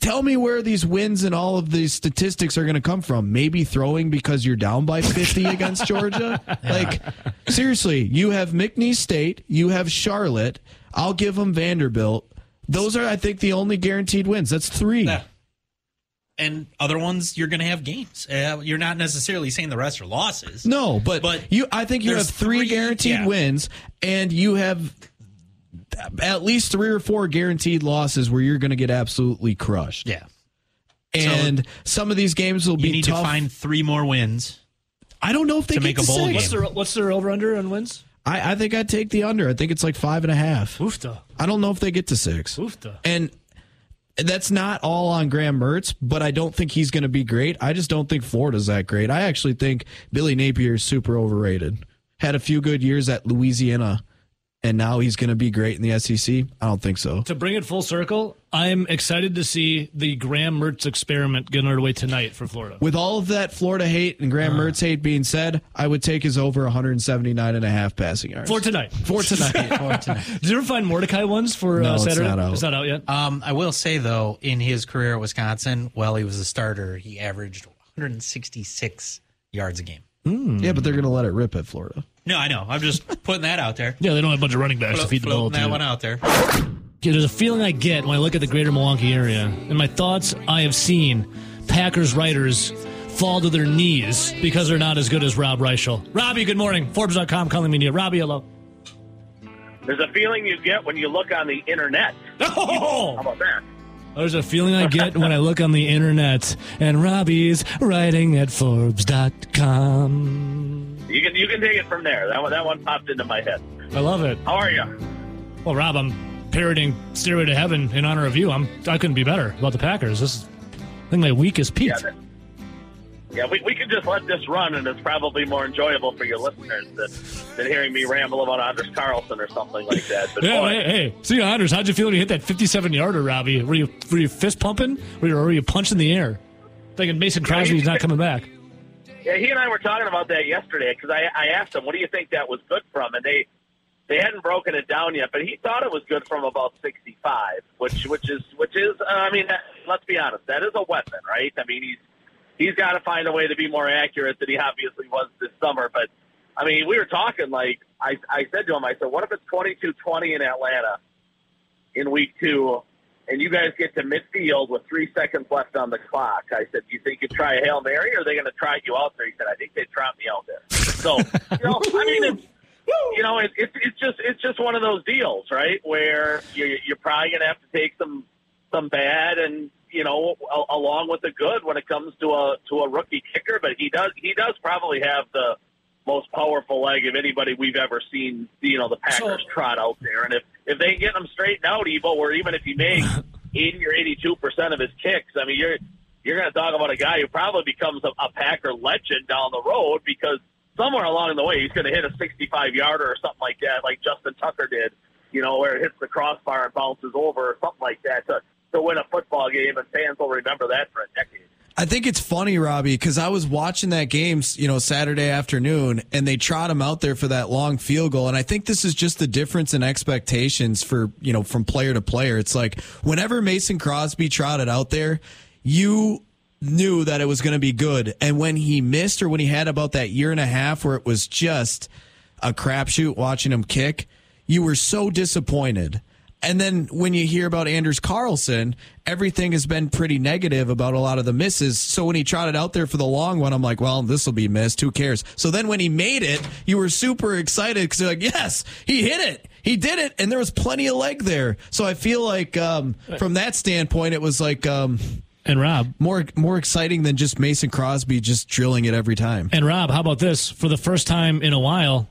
tell me where these wins and all of these statistics are going to come from. Maybe throwing because you're down by fifty against Georgia. Like seriously, you have McNeese State, you have Charlotte. I'll give them Vanderbilt. Those are, I think, the only guaranteed wins. That's three. Yeah. And other ones, you're going to have games. Uh, you're not necessarily saying the rest are losses. No, but, But you I think you have three, three- guaranteed yeah. wins and you have at least three or four guaranteed losses where you're going to get absolutely crushed. Yeah. And some of these games will You be need tough. to find three more wins. I don't know if they to make a to bowl game. What's their what's their over under on wins? I, I think I'd take the under. I think it's like five and a half. Oofta. I don't know if they get to six. Oofta. And that's not all on Graham Mertz, but I don't think he's going to be great. I just don't think Florida's that great. I actually think Billy Napier is super overrated. Had a few good years at Louisiana, and now he's going to be great in the SEC. I don't think so. To bring it full circle, I'm excited to see the Graham Mertz experiment get underway tonight for Florida. With all of that Florida hate and Graham Mertz hate being said, I would take his over 179 and a half passing yards. For tonight. For tonight. Did you ever find Mordecai ones for No, uh, it's Saturday? not out. It's not out yet. Um, I will say though, in his career at Wisconsin, while he was a starter, he averaged 166 yards a game. yeah, but they're going to let it rip at Florida. No, I know. I'm just putting that out there. yeah, they don't have a bunch of running backs to feed the ball Floating that to. one out there. Yeah, there's a feeling I get when I look at the greater Milwaukee area. In my thoughts, I have seen Packers writers fall to their knees because they're not as good as Rob Reischel. Robbie, good morning. Forbes.com calling media. Robbie, hello. There's a feeling you get when you look on the internet. Oh! How Oh! about that? There's a feeling I get when I look on the internet and Robbie's writing at Forbes.com. You can you can take it from there. That one that one popped into my head. I love it. How are you? Well, Rob, I'm parroting Stairway to Heaven in honor of you. I'm, I couldn't be better about the Packers. This is, I think my week is peaked. Yeah, yeah, we, we can just let this run, and it's probably more enjoyable for your listeners than, than hearing me ramble about Anders Carlson or something like that. But Yeah, boy, hey, hey, see, Anders, how'd you feel when you hit that 57 yarder, Robbie? Were you were you fist pumping? Were you, were you punching the air? Thinking Mason Crosby's not coming back. Yeah, he and I were talking about that yesterday because I, I asked him, "What do you think that was good from?" And they they hadn't broken it down yet, but he thought it was good from about 65, which which is which is uh, I mean, that, let's be honest, that is a weapon, right? I mean, he's he's got to find a way to be more accurate than he obviously was this summer. But I mean, we were talking like I I said to him, I said, "What if it's 22-20 in Atlanta in week two? And you guys get to midfield with three seconds left on the clock. I said, "Do you think you'd try a hail mary, or are they going to try you out there?" He said, "I think they'd trot me out there." So, you know, I mean, it's you know, it, it, it's just it's just one of those deals, right? Where you're, you're probably going to have to take some some bad and you know, a, along with the good when it comes to a to a rookie kicker. But he does he does probably have the most powerful leg of anybody we've ever seen. You know, the Packers So- trot out there, and if if they can get him straightened out, Evo, or even if he makes eighty or eighty two percent of his kicks, I mean, you're you're going to talk about a guy who probably becomes a, a Packer legend down the road because somewhere along the way he's going to hit a 65 yarder or something like that, like Justin Tucker did, you know, where it hits the crossbar and bounces over or something like that to, to win a football game, and fans will remember that for a decade. I think it's funny, Robbie, because I was watching that game, you know, Saturday afternoon, and they trot him out there for that long field goal. And I think this is just the difference in expectations for, you know, from player to player. It's like whenever Mason Crosby trotted out there, you knew that it was going to be good. And when he missed or when he had about that year and a half where it was just a crapshoot watching him kick, you were so disappointed. And then when you hear about Anders Carlson, everything has been pretty negative about a lot of the misses. So when he trotted out there for the long one, I'm like, well, this will be missed. Who cares? So then when he made it, you were super excited because you're like, yes, he hit it. He did it. And there was plenty of leg there. So I feel like um, from that standpoint, it was like um, And Rob, more more exciting than just Mason Crosby just drilling it every time. and Rob, how about this? For the first time in a while,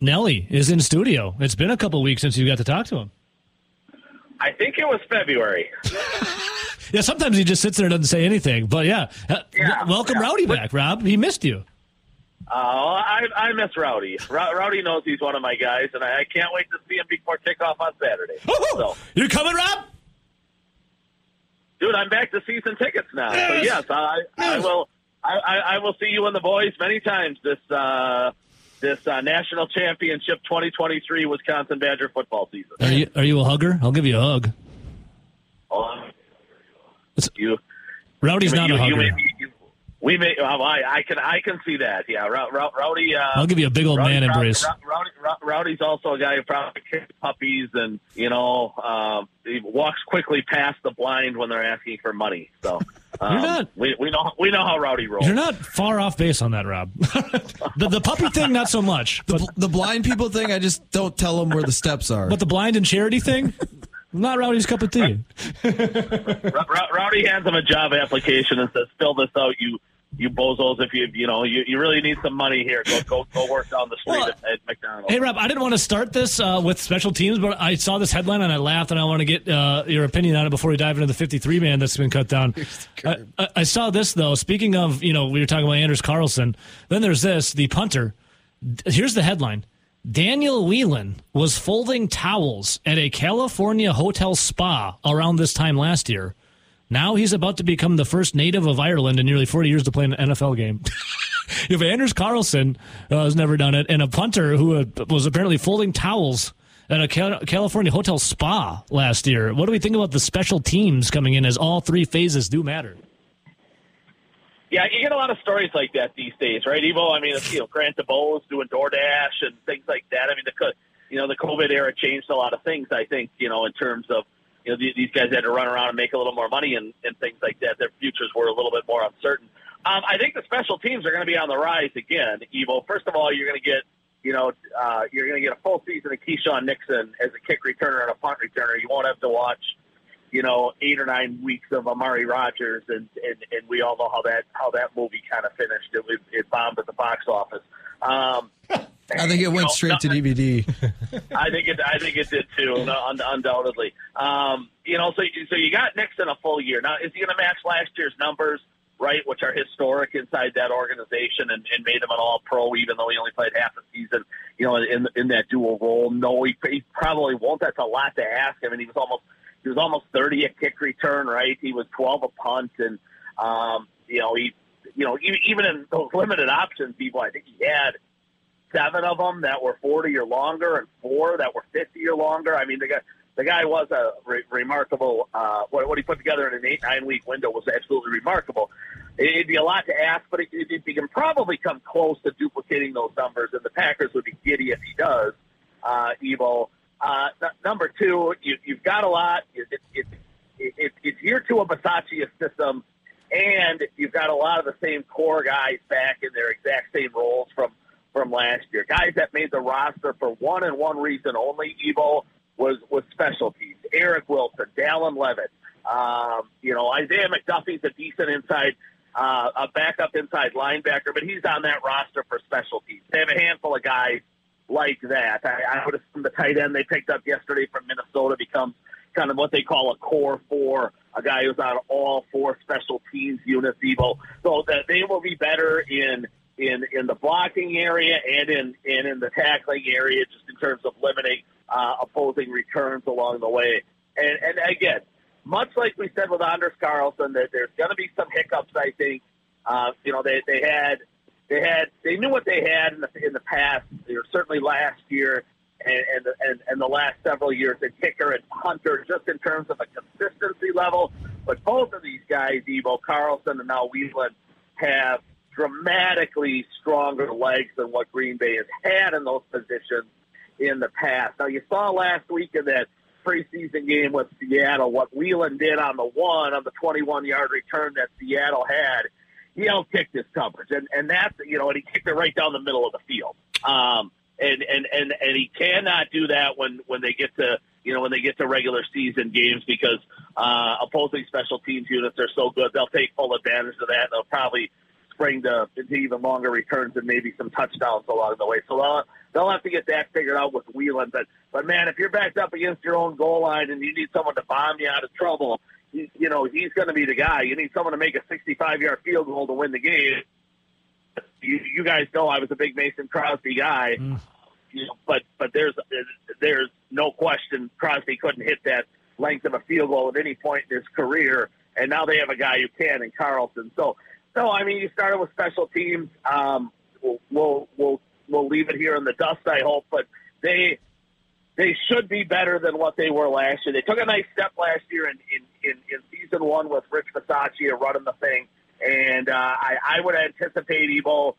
Nelly is in studio. It's been a couple weeks since you got to talk to him. I think it was February. Yeah, sometimes he just sits there and doesn't say anything. But yeah, Uh, Yeah, welcome yeah. Rowdy back, Rob. He missed you. Oh, I, I miss Rowdy. Row- Rowdy knows he's one of my guys, and I, can't wait to see him before kickoff on Saturday. So, You coming, Rob? dude, I'm back to season tickets now. So yes, I, I will. I, I, I will see you and the boys many times this uh, this uh, national championship 2023 Wisconsin Badger football season. Are you are you a hugger? I'll give you a hug. You, Rowdy's you, not you, a hugger. may we may. well, I, I can I can see that. Yeah, Row, Row, Rowdy. Uh, I'll give you a big old Rowdy, man embrace. Rowdy, Rowdy, Rowdy's also a guy who probably kicks puppies and you know um, he walks quickly past the blind when they're asking for money. So um, You're not- We, we know we know how Rowdy rolls. You're not far off base on that, Rob. the, the puppy thing, not so much. The, But, the blind people thing, I just don't tell them where the steps are. but the blind and charity thing, not Rowdy's cup of tea. Row- Row- Rowdy hands him a job application and says, "Fill this out, you." You bozos! If you you know you, you really need some money here, go go go work down the street Well, at, at McDonald's. Hey, Rob, I didn't want to start this uh, with special teams, but I saw this headline and I laughed, and I want to get uh, your opinion on it before we dive into the 53 man that's been cut down. I, I, I saw this, though. Speaking of, you know, we were talking about Anders Carlson. Then there's this the punter. Here's the headline Daniel Whelan was folding towels at a California hotel spa around this time last year. Now he's about to become the first native of Ireland in nearly 40 years to play an NFL game. have Anders Carlson, uh, has never done it, and a punter who uh, was apparently folding towels at a California hotel spa last year. What do we think about the special teams coming in as all three phases do matter? Yeah, you get a lot of stories like that these days, right, Evo? I mean, you know, Grant DuBose doing DoorDash and things like that. I mean, the you know the COVID era changed a lot of things. I think you know in terms of you know these, guys had to run around and make a little more money and, and things like that. Their futures were a little bit more uncertain. Um, I think the special teams are going to be on the rise again, Evo. First of all, you're going to get you know uh, you're going to get a full season of Keisean Nixon as a kick returner and a punt returner. You won't have to watch you know, eight or nine weeks of Amari Rodgers, and, and, and we all know how that how that movie kind of finished. It, it, it bombed at the box office. Um, I think it went you know, straight to DVD. I think it. I think it did too, no, un- undoubtedly. Um, you know, so you- so you got Nixon a full year. Now, is he going to match last year's numbers? Right, which are historic inside that organization, and, and made him an All-Pro, even though he only played half a season. You know, in in that dual role. No, he, he probably won't. That's a lot to ask. I mean, he was almost he was almost 30 a kick return, right? He was 12 a punt, and um, you know he, you know even, even in those limited options, people, I think he had seven of them that were 40 or longer, and four that were 50 or longer. I mean, the guy, the guy was a re- remarkable. Uh, what, what he put together in an eight nine week window was absolutely remarkable. It'd be a lot to ask, but it, he can probably come close to duplicating those numbers, and the Packers would be giddy if he does. Uh, Evo. Uh, n- number two, you, you've got a lot. It, it, it, it, it's year two of Bisaccia's system, and you've got a lot of the same core guys back in their exact same roles from from last year. Guys that made the roster for one and one reason only. Evo was was specialties. Eric Wilson, Dallin Leavitt, Um, you know, Isaiah McDuffie's a decent inside, uh, a backup inside linebacker, but he's on that roster for special teams. They have a handful of guys like that. I, I would assume the tight end they picked up yesterday from Minnesota becomes kind of what they call a core four, a guy who's on all four special teams units, Evo. So that they will be better in in in the blocking area and in and in the tackling area, just in terms of limiting uh, opposing returns along the way. And and again, much like we said with Anders Carlson, that there's going to be some hiccups. I think uh, you know they they had they had they knew what they had in the in the past. or certainly last year and and and, the last several years at kicker and punter, just in terms of a consistency level. But both of these guys, Evo Carlson and now Whelan, have dramatically stronger legs than what Green Bay has had in those positions in the past. Now you saw last week in that preseason game with Seattle what Whelan did on the one on the 21 yard return that Seattle had. He outkicked his coverage, and and that's you know, and he kicked it right down the middle of the field. Um, and and and and he cannot do that when when they get to you know when they get to regular season games because uh, opposing special teams units are so good they'll take full advantage of that. They'll probably spring to into even longer returns and maybe some touchdowns along the way. So they'll they'll have to get that figured out with Whelan. But but man, if you're backed up against your own goal line and you need someone to bomb you out of trouble, you, you know he's going to be the guy. You need someone to make a 65 yard field goal to win the game. You, you guys know I was a big Mason Crosby guy. Mm you know, but but there's there's no question Crosby couldn't hit that length of a field goal at any point in his career, and now they have a guy who can in Carlson. So, so I mean, you started with special teams. Um, we'll, we'll we'll we'll leave it here in the dust, I hope, but they they should be better than what they were last year. They took a nice step last year in in, in, in season one with Rich Bisaccia running the thing, and uh, I, I would anticipate Evo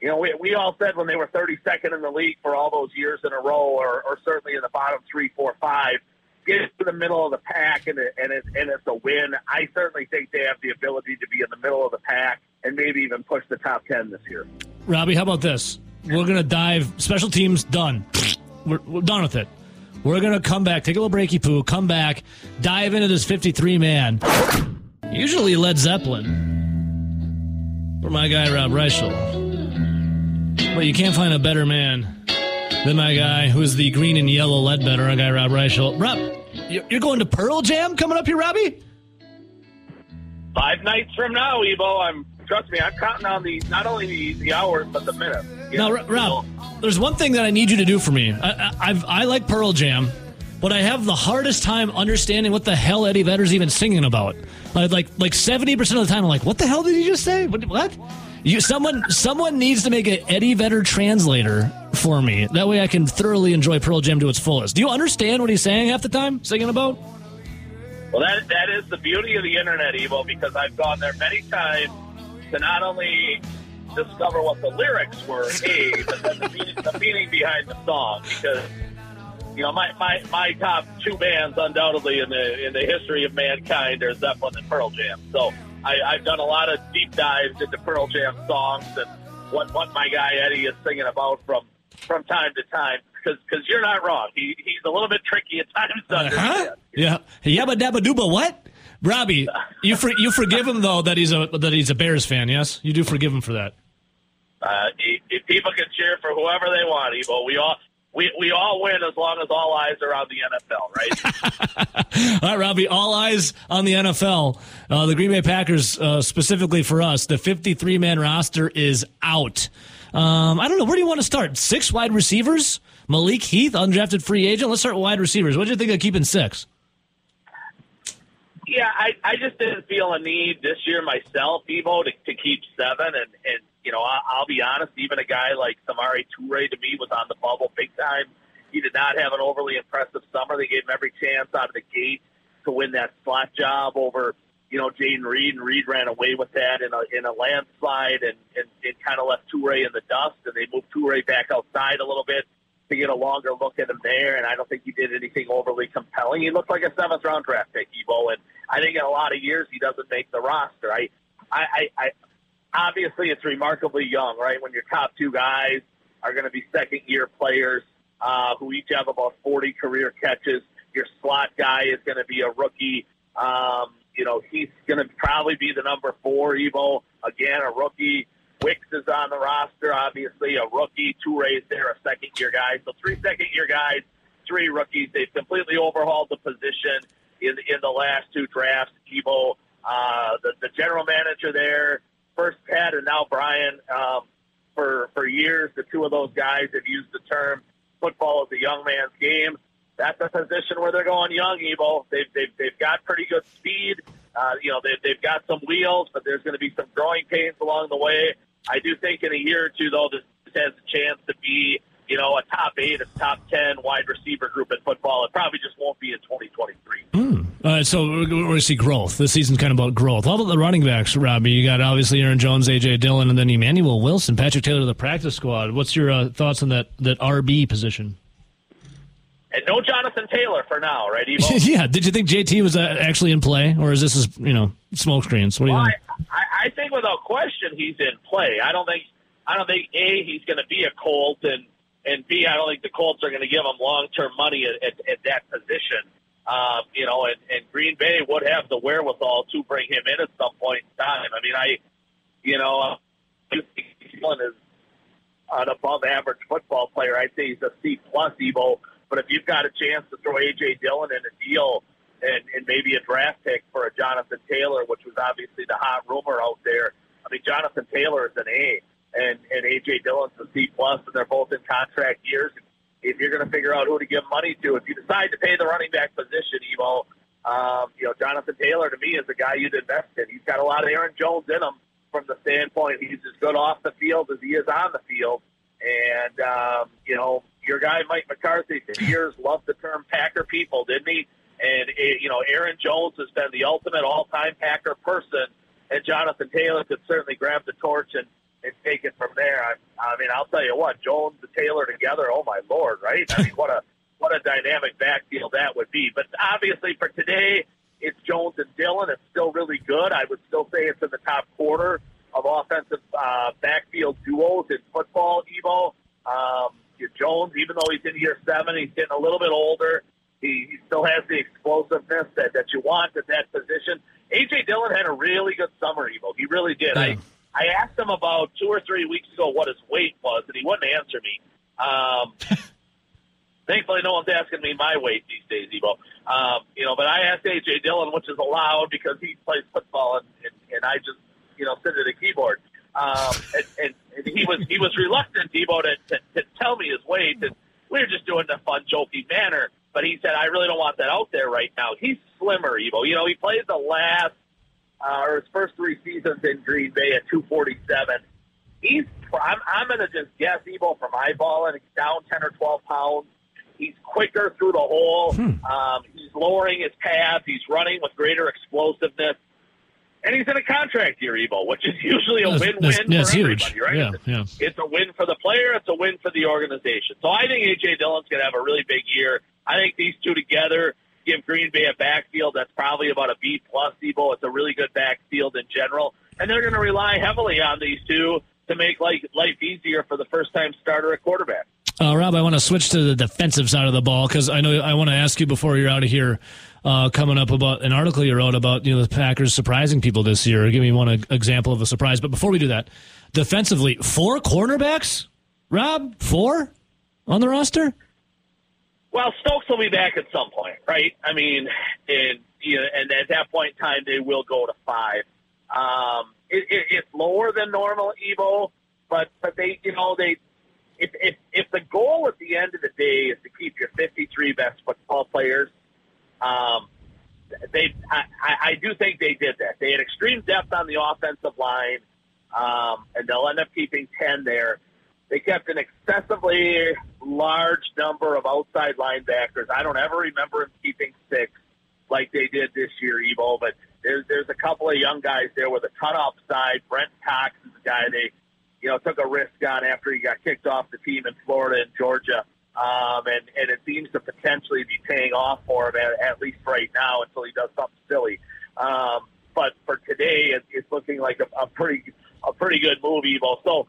you know, we, we all said when they were 32nd in the league for all those years in a row, or, or certainly in the bottom three, four, five, get into the middle of the pack and, it, and, it, and it's a win. I certainly think they have the ability to be in the middle of the pack and maybe even push the top 10 this year. Robbie, how about this? We're going to dive, special teams done. We're, we're done with it. We're going to come back, take a little breaky poo, come back, dive into this 53 man. Usually Led Zeppelin. For my guy, Rob Reischel. But you can't find a better man than my guy who's the green and yellow lead Ledbetter, our guy Rob Reischel. Rob, you're going to Pearl Jam coming up here, Robbie? Five nights from now, Evo. I'm trust me, I'm counting on the not only the, the hours but the minutes. Now, know? Rob, there's one thing that I need you to do for me. I, I, I like Pearl Jam, but I have the hardest time understanding what the hell Eddie Vedder's even singing about. Like, like seventy percent of the time, I'm like, what the hell did he just say? What? what? You, someone, someone needs to make an Eddie Vedder translator for me. That way, I can thoroughly enjoy Pearl Jam to its fullest. Do you understand what he's saying half the time, singing about? Well, that that is the beauty of the internet, Evo, because I've gone there many times to not only discover what the lyrics were, a, but then the meaning, the meaning behind the song. Because you know, my, my, my top two bands, undoubtedly in the in the history of mankind, are Zeppelin and Pearl Jam. So I, I've done a lot of deep dives into Pearl Jam songs and what what my guy Eddie is singing about from from time to time. Because because you're not wrong. He he's a little bit tricky at times to uh-huh. Yeah, yabba dabba dooba. What? Robbie, you for, you forgive him though that he's a that he's a Bears fan. Yes, you do forgive him for that. Uh, he, he, people can cheer for whoever they want, Evo. We all we, we all win as long as all eyes are on the NFL, right? all right, Robbie, all eyes on the NFL. Uh, the Green Bay Packers, uh, specifically for us, the 53 man roster is out. Um, I don't know. Where do you want to start? Six wide receivers? Malik Heath, undrafted free agent. Let's start with wide receivers. What do you think of keeping six? Yeah, I, I just didn't feel a need this year myself, Evo, to, to keep seven. And, and you know, I, I'll be honest, even a guy like Samori Toure to me was on the bubble big time. He did not have an overly impressive summer. They gave him every chance out of the gate to win that slot job over, you know, Jayden Reed, and Reed ran away with that in a in a landslide and and, kind of left Toure in the dust, and they moved Toure back outside a little bit to get a longer look at him there. And I don't think he did anything overly compelling. He looked like a seventh round draft pick, Evo, and I think in a lot of years he doesn't make the roster. I I, I, obviously it's remarkably young, right? When your top two guys are going to be second year players uh, who each have about 40 career catches. Your slot guy is going to be a rookie. Um, you know, he's going to probably be the number four Evo again, a rookie. Wicks is on the roster, obviously a rookie. Toure's there, a second year guy. So three second year guys, three rookies. They've completely overhauled the position in in the last two drafts. Evo, uh, the the general manager there, first Pat and now Brian. Um, for for years, the two of those guys have used the term football is a young man's game. That's a position where they're going young, Evo. They've they've, they've got pretty good speed. Uh, you know, they, they've got some wheels, but there's going to be some growing pains along the way. I do think in a year or two, though, this has a chance to be, you know, a top eight, a top ten wide receiver group in football. It probably just won't be in 2023. Mm. Uh, so we're going to see growth. This season's kind of about growth. How about the running backs, Robbie? You got obviously Aaron Jones, AJ Dillon, and then Emmanuel Wilson, Patrick Taylor, to the practice squad. What's your uh, thoughts on that that RB position? And no Jonathan Taylor for now, right, Evo? yeah. Did you think JT was uh, actually in play, or is this is you know smoke screens? What do you well, think? I, I think without question he's in play. I don't think I don't think a he's going to be a Colt, and and b I don't think the Colts are going to give him long term money at, at, at that position. Um, you know, and, and Green Bay would have the wherewithal to bring him in at some point in time. I mean, I, you know, uh, I is an above average football player. I'd say he's a C plus Evo. But if you've got a chance to throw AJ Dillon in a deal and, and maybe a draft pick for a Jonathan Taylor, which was obviously the hot rumor out there. I mean, Jonathan Taylor is an A, and and AJ Dillon's a C plus, and they're both in contract years. If you're going to figure out who to give money to, if you decide to pay the running back position, Evo, um, you know Jonathan Taylor to me is a guy you'd invest in. He's got a lot of Aaron Jones in him from the standpoint he's as good off the field as he is on the field, and um, you know your guy Mike McCarthy for years loved the term Packer people, didn't he? And you know, Aaron Jones has been the ultimate all-time Packer person, and Jonathan Taylor could certainly grab the torch and, and take it from there. I, I mean, I'll tell you what, Jones and Taylor together, oh my lord, right? I mean, what a what a dynamic backfield that would be. But obviously, for today, it's Jones and Dillon. It's still really good. I would still say it's in the top quarter of offensive uh, backfield duos in football. Evo. Um, Jones, even though he's in year seven, he's getting a little bit older. He, he still has the explosiveness that, that you want at that position. AJ Dillon had a really good summer, Evo. He really did. Yeah. I I asked him about two or three weeks ago what his weight was, and he wouldn't answer me. Um, thankfully, no one's asking me my weight these days, Evo. Um, you know, but I asked AJ Dillon, which is allowed because he plays football, and, and, and I just you know sit at a keyboard. Um, and, and, and he was he was reluctant, Evo, to, to, to tell me his weight, and we were just doing it in a fun, joking manner. But he said, I really don't want that out there right now. He's slimmer, Evo. You know, he played the last uh, or his first three seasons in Green Bay at 247. He's I'm, I'm going to just guess, Evo, from eyeballing, he's down 10 or 12 pounds. He's quicker through the hole. Hmm. Um, he's lowering his path. He's running with greater explosiveness and he's in a contract year, Evo, which is usually a win-win that's, that's, for everybody, right? Yeah, yeah. It's a win for the player. It's a win for the organization. So I think AJ Dillon's going to have a really big year. I think these two together give Green Bay a backfield that's probably about a B plus. Evo, it's a really good backfield in general, and they're going to rely heavily on these two to make life, life easier for the first-time starter at quarterback. Uh, Rob, I want to switch to the defensive side of the ball because I know I want to ask you before you're out of here uh, coming up about an article you wrote about you know the Packers surprising people this year. Give me one example of a surprise. But before we do that, defensively, four cornerbacks. Rob, four on the roster. Well, Stokes will be back at some point, right? I mean, and you know, and at that point in time, they will go to five. Um, it, it, it's lower than normal, Evo, but but they, you know, they if, if if the goal at the end of the day is to keep your 53 best football players, um, they, I, I do think they did that. They had extreme depth on the offensive line, um, and they'll end up keeping ten there. They kept an excessively large number of outside linebackers. I don't ever remember them keeping six like they did this year, Evo. But there's there's a couple of young guys there with a ton of upside. Brent Cox is a guy they, you know, took a risk on after he got kicked off the team in Florida and Georgia um, and and it seems to potentially be paying off for him at, at least right now until he does something silly. Um, but for today, it, it's looking like a, a pretty a pretty good move, Evo. So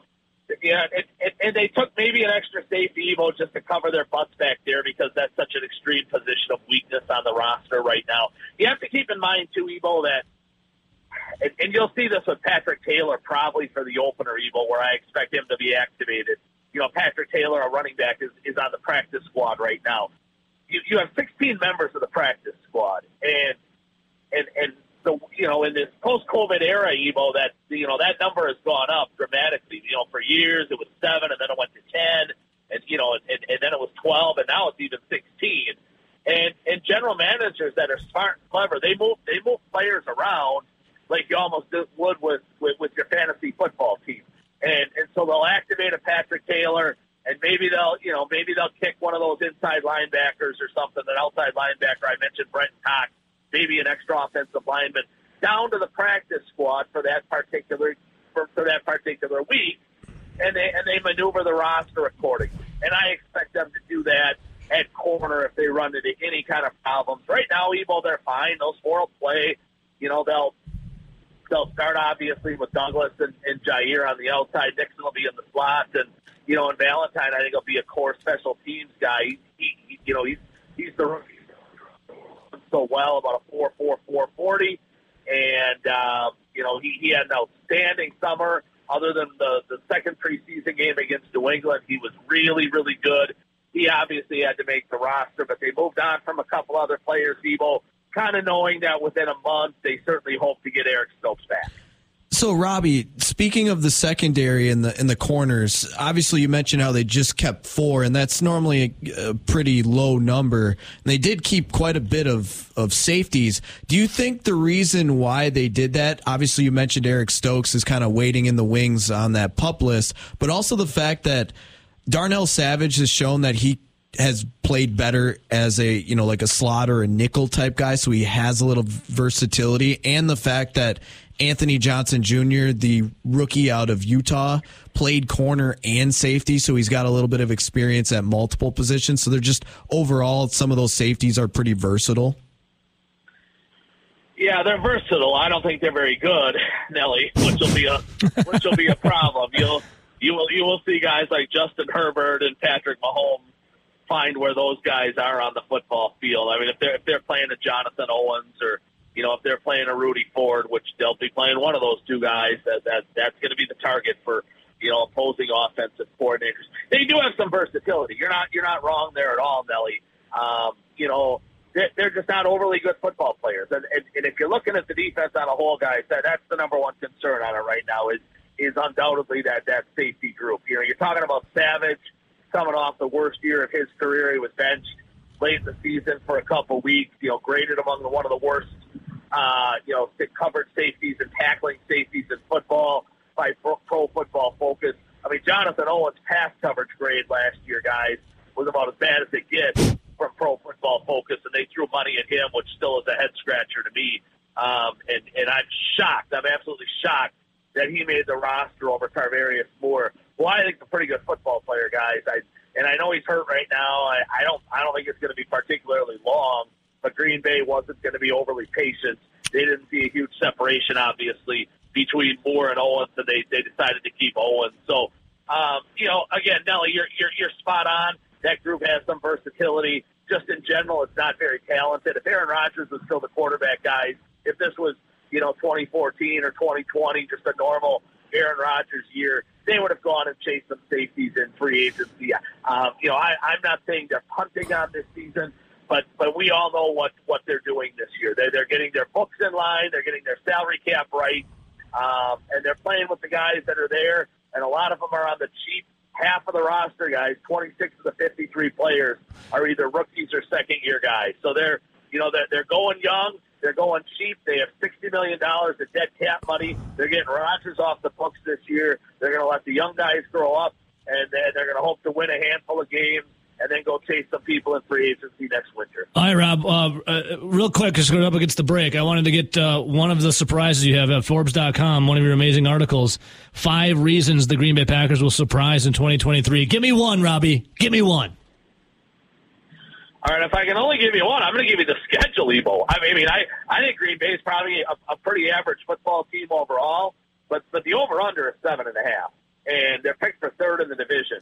yeah, it, and they took maybe an extra safety, Evo, just to cover their butts back there because that's such an extreme position of weakness on the roster right now. You have to keep in mind, too, Evo, that, and, and you'll see this with Patrick Taylor probably for the opener, Evo, where I expect him to be activated. You know, Patrick Taylor, a running back, is, is on the practice squad right now. You, you have 16 members of the practice squad, and and and so you know in this post-COVID era, Evo, that you know that number has gone up dramatically. You know, for years it was seven, and then it went to ten, and you know, and, and then it was twelve, and now it's even sixteen. And and general managers that are smart and clever, they move they move players around like you almost would with with, with your fantasy football team. And and so they'll activate a Patrick Taylor, and maybe they'll you know maybe they'll kick one of those inside linebackers or something, an outside linebacker. I mentioned Brent Cox maybe an extra offensive lineman down to the practice squad for that particular for, for that particular week, and they and they maneuver the roster accordingly. And I expect them to do that at corner if they run into any kind of problems. Right now, Evo, they're fine. Those four will play. You know, they'll they'll start obviously with Douglas and, and Jaire on the outside. Nixon will be in the slot, and you know, and Valentine I think will be a core special teams guy. He, he, you know, he's he's the rookie so well, about a four four four forty, and uh, you know he, he had an outstanding summer. Other than the the second preseason game against New England, he was really really good. He obviously had to make the roster, but they moved on from a couple other players. Evo, kind of knowing that within a month they certainly hope to get Eric Stokes back. So, Robbie, speaking of the secondary and the in the corners, obviously you mentioned how they just kept four, and that's normally a, a, pretty low number. And they did keep quite a bit of of safeties. Do you think the reason why they did that? Obviously, you mentioned Eric Stokes is kind of waiting in the wings on that pup list, but also the fact that Darnell Savage has shown that he has played better as a you know like a slot or a nickel type guy, so he has a little versatility, and the fact that Anthony Johnson Jr., the rookie out of Utah, played corner and safety, so he's got a little bit of experience at multiple positions. So they're just overall, some of those safeties are pretty versatile. Yeah, they're versatile. I don't think they're very good, Nelly, which will be a which will be a problem. You'll you will you will see guys like Justin Herbert and Patrick Mahomes find where those guys are on the football field. I mean, if they're if they're playing a Jonathan Owens or you know, if they're playing a Rudy Ford, which they'll be playing one of those two guys, that, that that's going to be the target for you know opposing offensive coordinators. They do have some versatility. You're not you're not wrong there at all, Nelly. Um, you know, they're, they're just not overly good football players. And, and, and if you're looking at the defense on a whole, guys, that that's the number one concern on it right now is is undoubtedly that that safety group. You know, you're talking about Savage coming off the worst year of his career. He was benched late in the season for a couple weeks. You know, graded among the, one of the worst uh, you know, covered safeties and tackling safeties in football by Pro, Football Focus. I mean, Jonathan Owens' pass coverage grade last year, guys, was about as bad as it gets from Pro Football Focus, and they threw money at him, which still is a head scratcher to me. Um, and, and I'm shocked. I'm absolutely shocked that he made the roster over Tarvarius Moore. Well, I think a pretty good football player, guys. I, and I know he's hurt right now. I, I don't. I don't think it's going to be particularly long but Green Bay wasn't going to be overly patient. They didn't see a huge separation, obviously, between Moore and Owens, and they, they decided to keep Owens. So, um, you know, again, Nelly, you're, you're, you're spot on. That group has some versatility. Just in general, it's not very talented. If Aaron Rodgers was still the quarterback, guys, if this was, you know, 2014 or 2020, just a normal Aaron Rodgers year, they would have gone and chased some safeties in free agency. Um, you know, I, I'm not saying they're punting on this season, but but we all know what what they're doing this year. They're they're getting their books in line. They're getting their salary cap right, um, and they're playing with the guys that are there. And a lot of them are on the cheap. Half of the roster guys, 26 of the 53 players, are either rookies or second year guys. So they're you know they're they're going young. They're going cheap. They have sixty million dollars of dead cap money. They're getting Rodgers off the books this year. They're going to let the young guys grow up, and they're going to hope to win a handful of games and then go chase some people in free agency next winter. All right, Rob. Uh, uh, real quick, just going up against the break, I wanted to get uh, one of the surprises you have at Forbes.com, one of your amazing articles. Five reasons the Green Bay Packers will surprise in 2023. Give me one, Robbie. Give me one. All right, if I can only give you one, I'm going to give you the schedule, Evo. I mean, I, I think Green Bay is probably a, a pretty average football team overall, but but the over under is seven and a half, and they're picked for third in the division.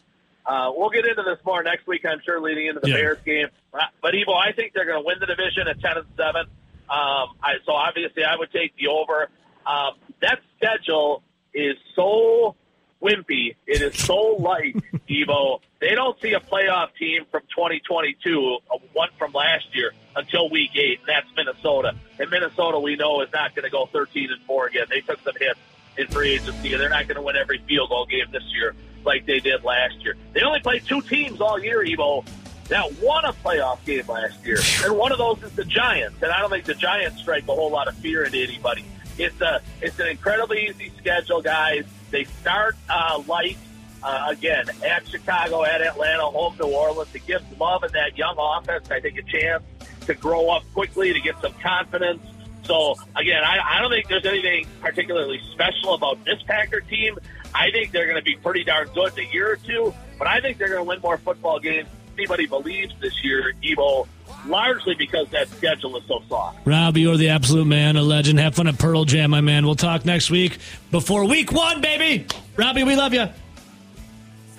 Uh, we'll get into this more next week, I'm sure, leading into the Yeah. Bears game. Uh, But Evo, I think they're going to win the division at ten and seven. Um, I, so obviously, I would take the over. Um, that schedule is so wimpy. It is so light, Evo. They don't see a playoff team from 2022, a one from last year, until week eight, and that's Minnesota. And Minnesota, we know, is not going to go 13 and four again. They took some hits in free agency, and they're not going to win every field goal game this year like they did last year. They only played two teams all year, Evo, that won a playoff game last year, and one of those is the Giants. And I don't think the Giants strike a whole lot of fear into anybody. It's a it's an incredibly easy schedule, guys. They start uh, light uh, again at Chicago, at Atlanta, home New Orleans. It gives Love and that young offense, I think, a chance to grow up quickly, to get some confidence. So again, I, I don't think there's anything particularly special about this Packer team. I think they're going to be pretty darn good in a year or two, but I think they're going to win more football games than anybody believes this year, Evo, largely because that schedule is so soft. Rob, you're the absolute man, a legend. Have fun at Pearl Jam, my man. We'll talk next week before week one, baby. Robbie, we love you.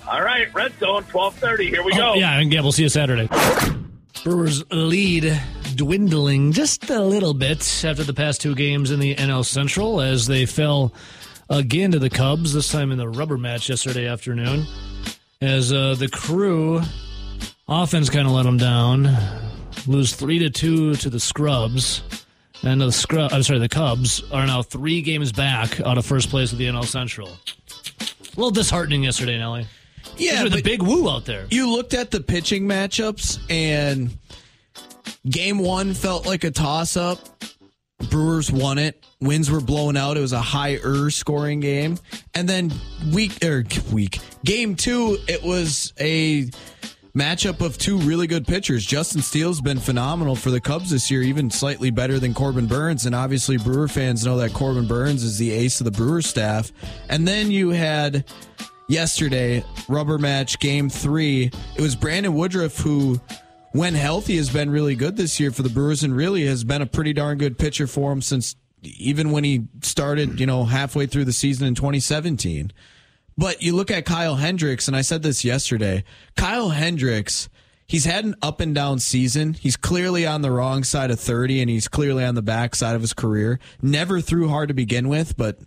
All right, Red Zone, 1230. Here we oh, go. Oh, yeah, and yeah, we'll see you Saturday. Brewers lead dwindling just a little bit after the past two games in the NL Central as they fell again to the Cubs, this time in the rubber match yesterday afternoon. As uh, the crew offense kind of let them down, lose three to two to the Scrubs. And the scrub, I'm sorry, the Cubs are now three games back out of first place of the NL Central. A little disheartening yesterday, Nelly. Yeah, the big woo out there. you looked at the pitching matchups, and game one felt like a toss up. Brewers won it. Winds were blown out. It was a higher scoring game. And then week or week game two, it was a matchup of two really good pitchers. Justin Steele's been phenomenal for the Cubs this year, even slightly better than Corbin Burnes. And obviously, Brewer fans know that Corbin Burnes is the ace of the Brewer staff. And then you had yesterday, rubber match game three. It was Brandon Woodruff who, when healthy, has been really good this year for the Brewers and really has been a pretty darn good pitcher for him since even when he started, you know, halfway through the season in 2017. But you look at Kyle Hendricks, and I said this yesterday. Kyle Hendricks, he's had an up and down season. He's clearly on the wrong side of 30, and he's clearly on the back side of his career. Never threw hard to begin with, but,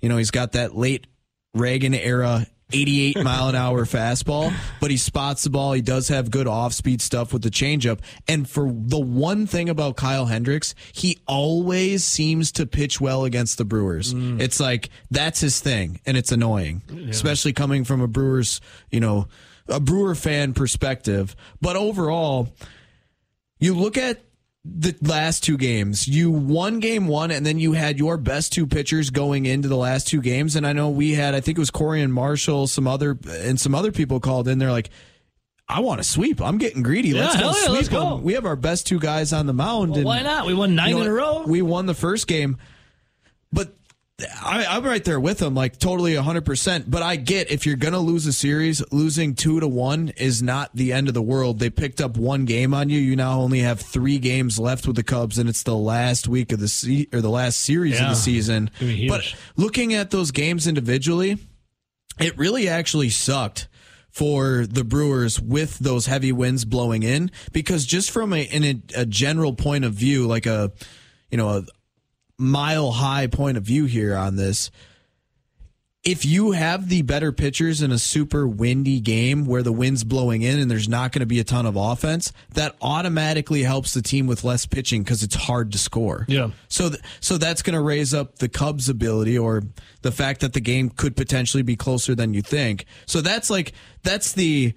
you know, he's got that late Reagan era 88 mile an hour fastball, but he spots the ball. He does have good off speed stuff with the changeup. And for the one thing about Kyle Hendricks, he always seems to pitch well against the Brewers. Mm. It's like that's his thing, and it's annoying, especially coming from a Brewers, you know, a Brewer fan perspective. But overall, you look at the last two games. You won game one, and then you had your best two pitchers going into the last two games. And I know we had, I think it was Corey and Marshall, some other, and some other people called in. They're like, I want to sweep. I'm getting greedy. Yeah, let's go yeah, sweep let's go. them. We have our best two guys on the mound. Well, and, why not? We won nine you know in a row. We won the first game, but I, I'm right there with them, like totally 100%. But I get if you're going to lose a series, losing two to one is not the end of the world. They picked up one game on you. You now only have three games left with the Cubs, and it's the last week of the se- or the last series of the season. Gonna be huge. But looking at those games individually, it really actually sucked for the Brewers with those heavy winds blowing in because just from a in a, a general point of view, like a you know a mile high point of view here on this. If you have the better pitchers in a super windy game where the wind's blowing in and there's not going to be a ton of offense, that automatically helps the team with less pitching because it's hard to score. Yeah. So, th- so that's going to raise up the Cubs' ability, or the fact that the game could potentially be closer than you think. So that's like that's the,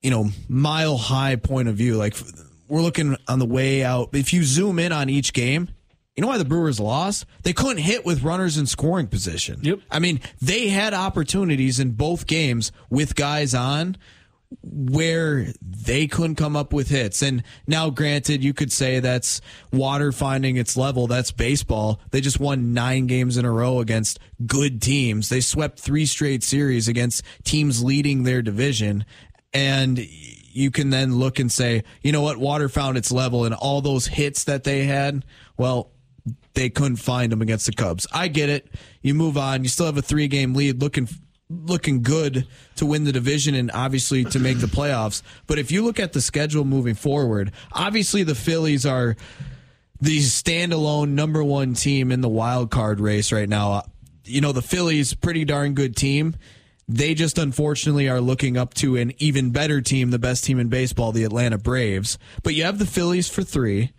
you know, mile high point of view. Like we're looking on the way out. If you zoom in on each game, you know why the Brewers lost? They couldn't hit with runners in scoring position. Yep. I mean, they had opportunities in both games with guys on where they couldn't come up with hits. And now, granted, you could say that's water finding its level. That's baseball. They just won nine games in a row against good teams. They swept three straight series against teams leading their division. And you can then look and say, you know what? Water found its level and all those hits that they had. Well, they couldn't find them against the Cubs. I get it. You move on. You still have a three game lead looking looking good to win the division and obviously to make the playoffs. But if you look at the schedule moving forward, obviously the Phillies are the standalone number one team in the wild card race right now. Uh, you know, the Phillies, pretty darn good team. They just unfortunately are looking up to an even better team, the best team in baseball, the Atlanta Braves. But you have the Phillies for three.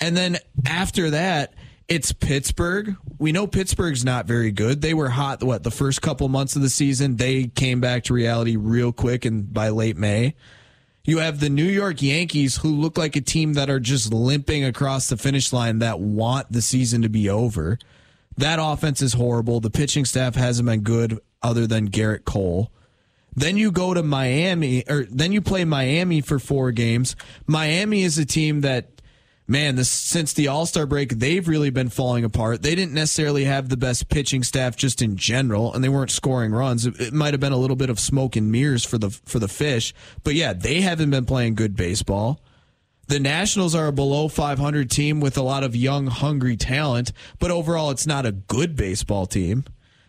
And then after that, it's Pittsburgh. We know Pittsburgh's not very good. They were hot, what, the first couple months of the season. They came back to reality real quick and by late May. You have the New York Yankees who look like a team that are just limping across the finish line that want the season to be over. That offense is horrible. The pitching staff hasn't been good other than Gerrit Cole. Then you go to Miami, or then you play Miami for four games. Miami is a team that man, this since the All Star break, they've really been falling apart. They didn't necessarily have the best pitching staff just in general, and they weren't scoring runs. It, it might have been a little bit of smoke and mirrors for the for the fish, but yeah, they haven't been playing good baseball. The Nationals are a below 500 team with a lot of young, hungry talent, but overall, it's not a good baseball team.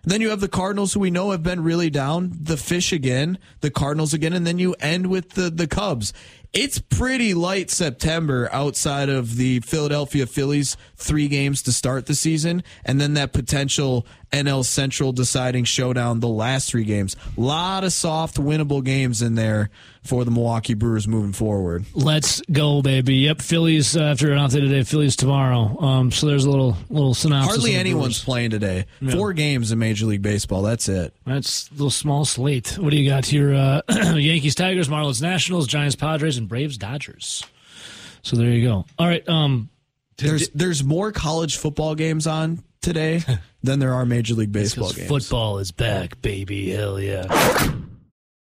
Then you have the Cardinals, who we know have been really down. The Fish again, the Cardinals again, and then you end with the the Cubs it's pretty light September outside of the Philadelphia Phillies three games to start the season, and then that potential NL Central deciding showdown the last three games. A lot of soft, winnable games in there for the Milwaukee Brewers moving forward. Let's go, baby. Yep, Phillies uh, after an off day today. Phillies tomorrow. Um, so there's a little little synopsis. Hardly anyone's playing today. Yeah. Four games in Major League Baseball. That's it. That's a little small slate. What do you got here? Uh, Yankees, Tigers, Marlins, Nationals, Giants, Padres, and Braves, Dodgers. So there you go. All right. Um, there's there's more college football games on today than there are Major League Baseball games. Football is back, baby. Hell yeah.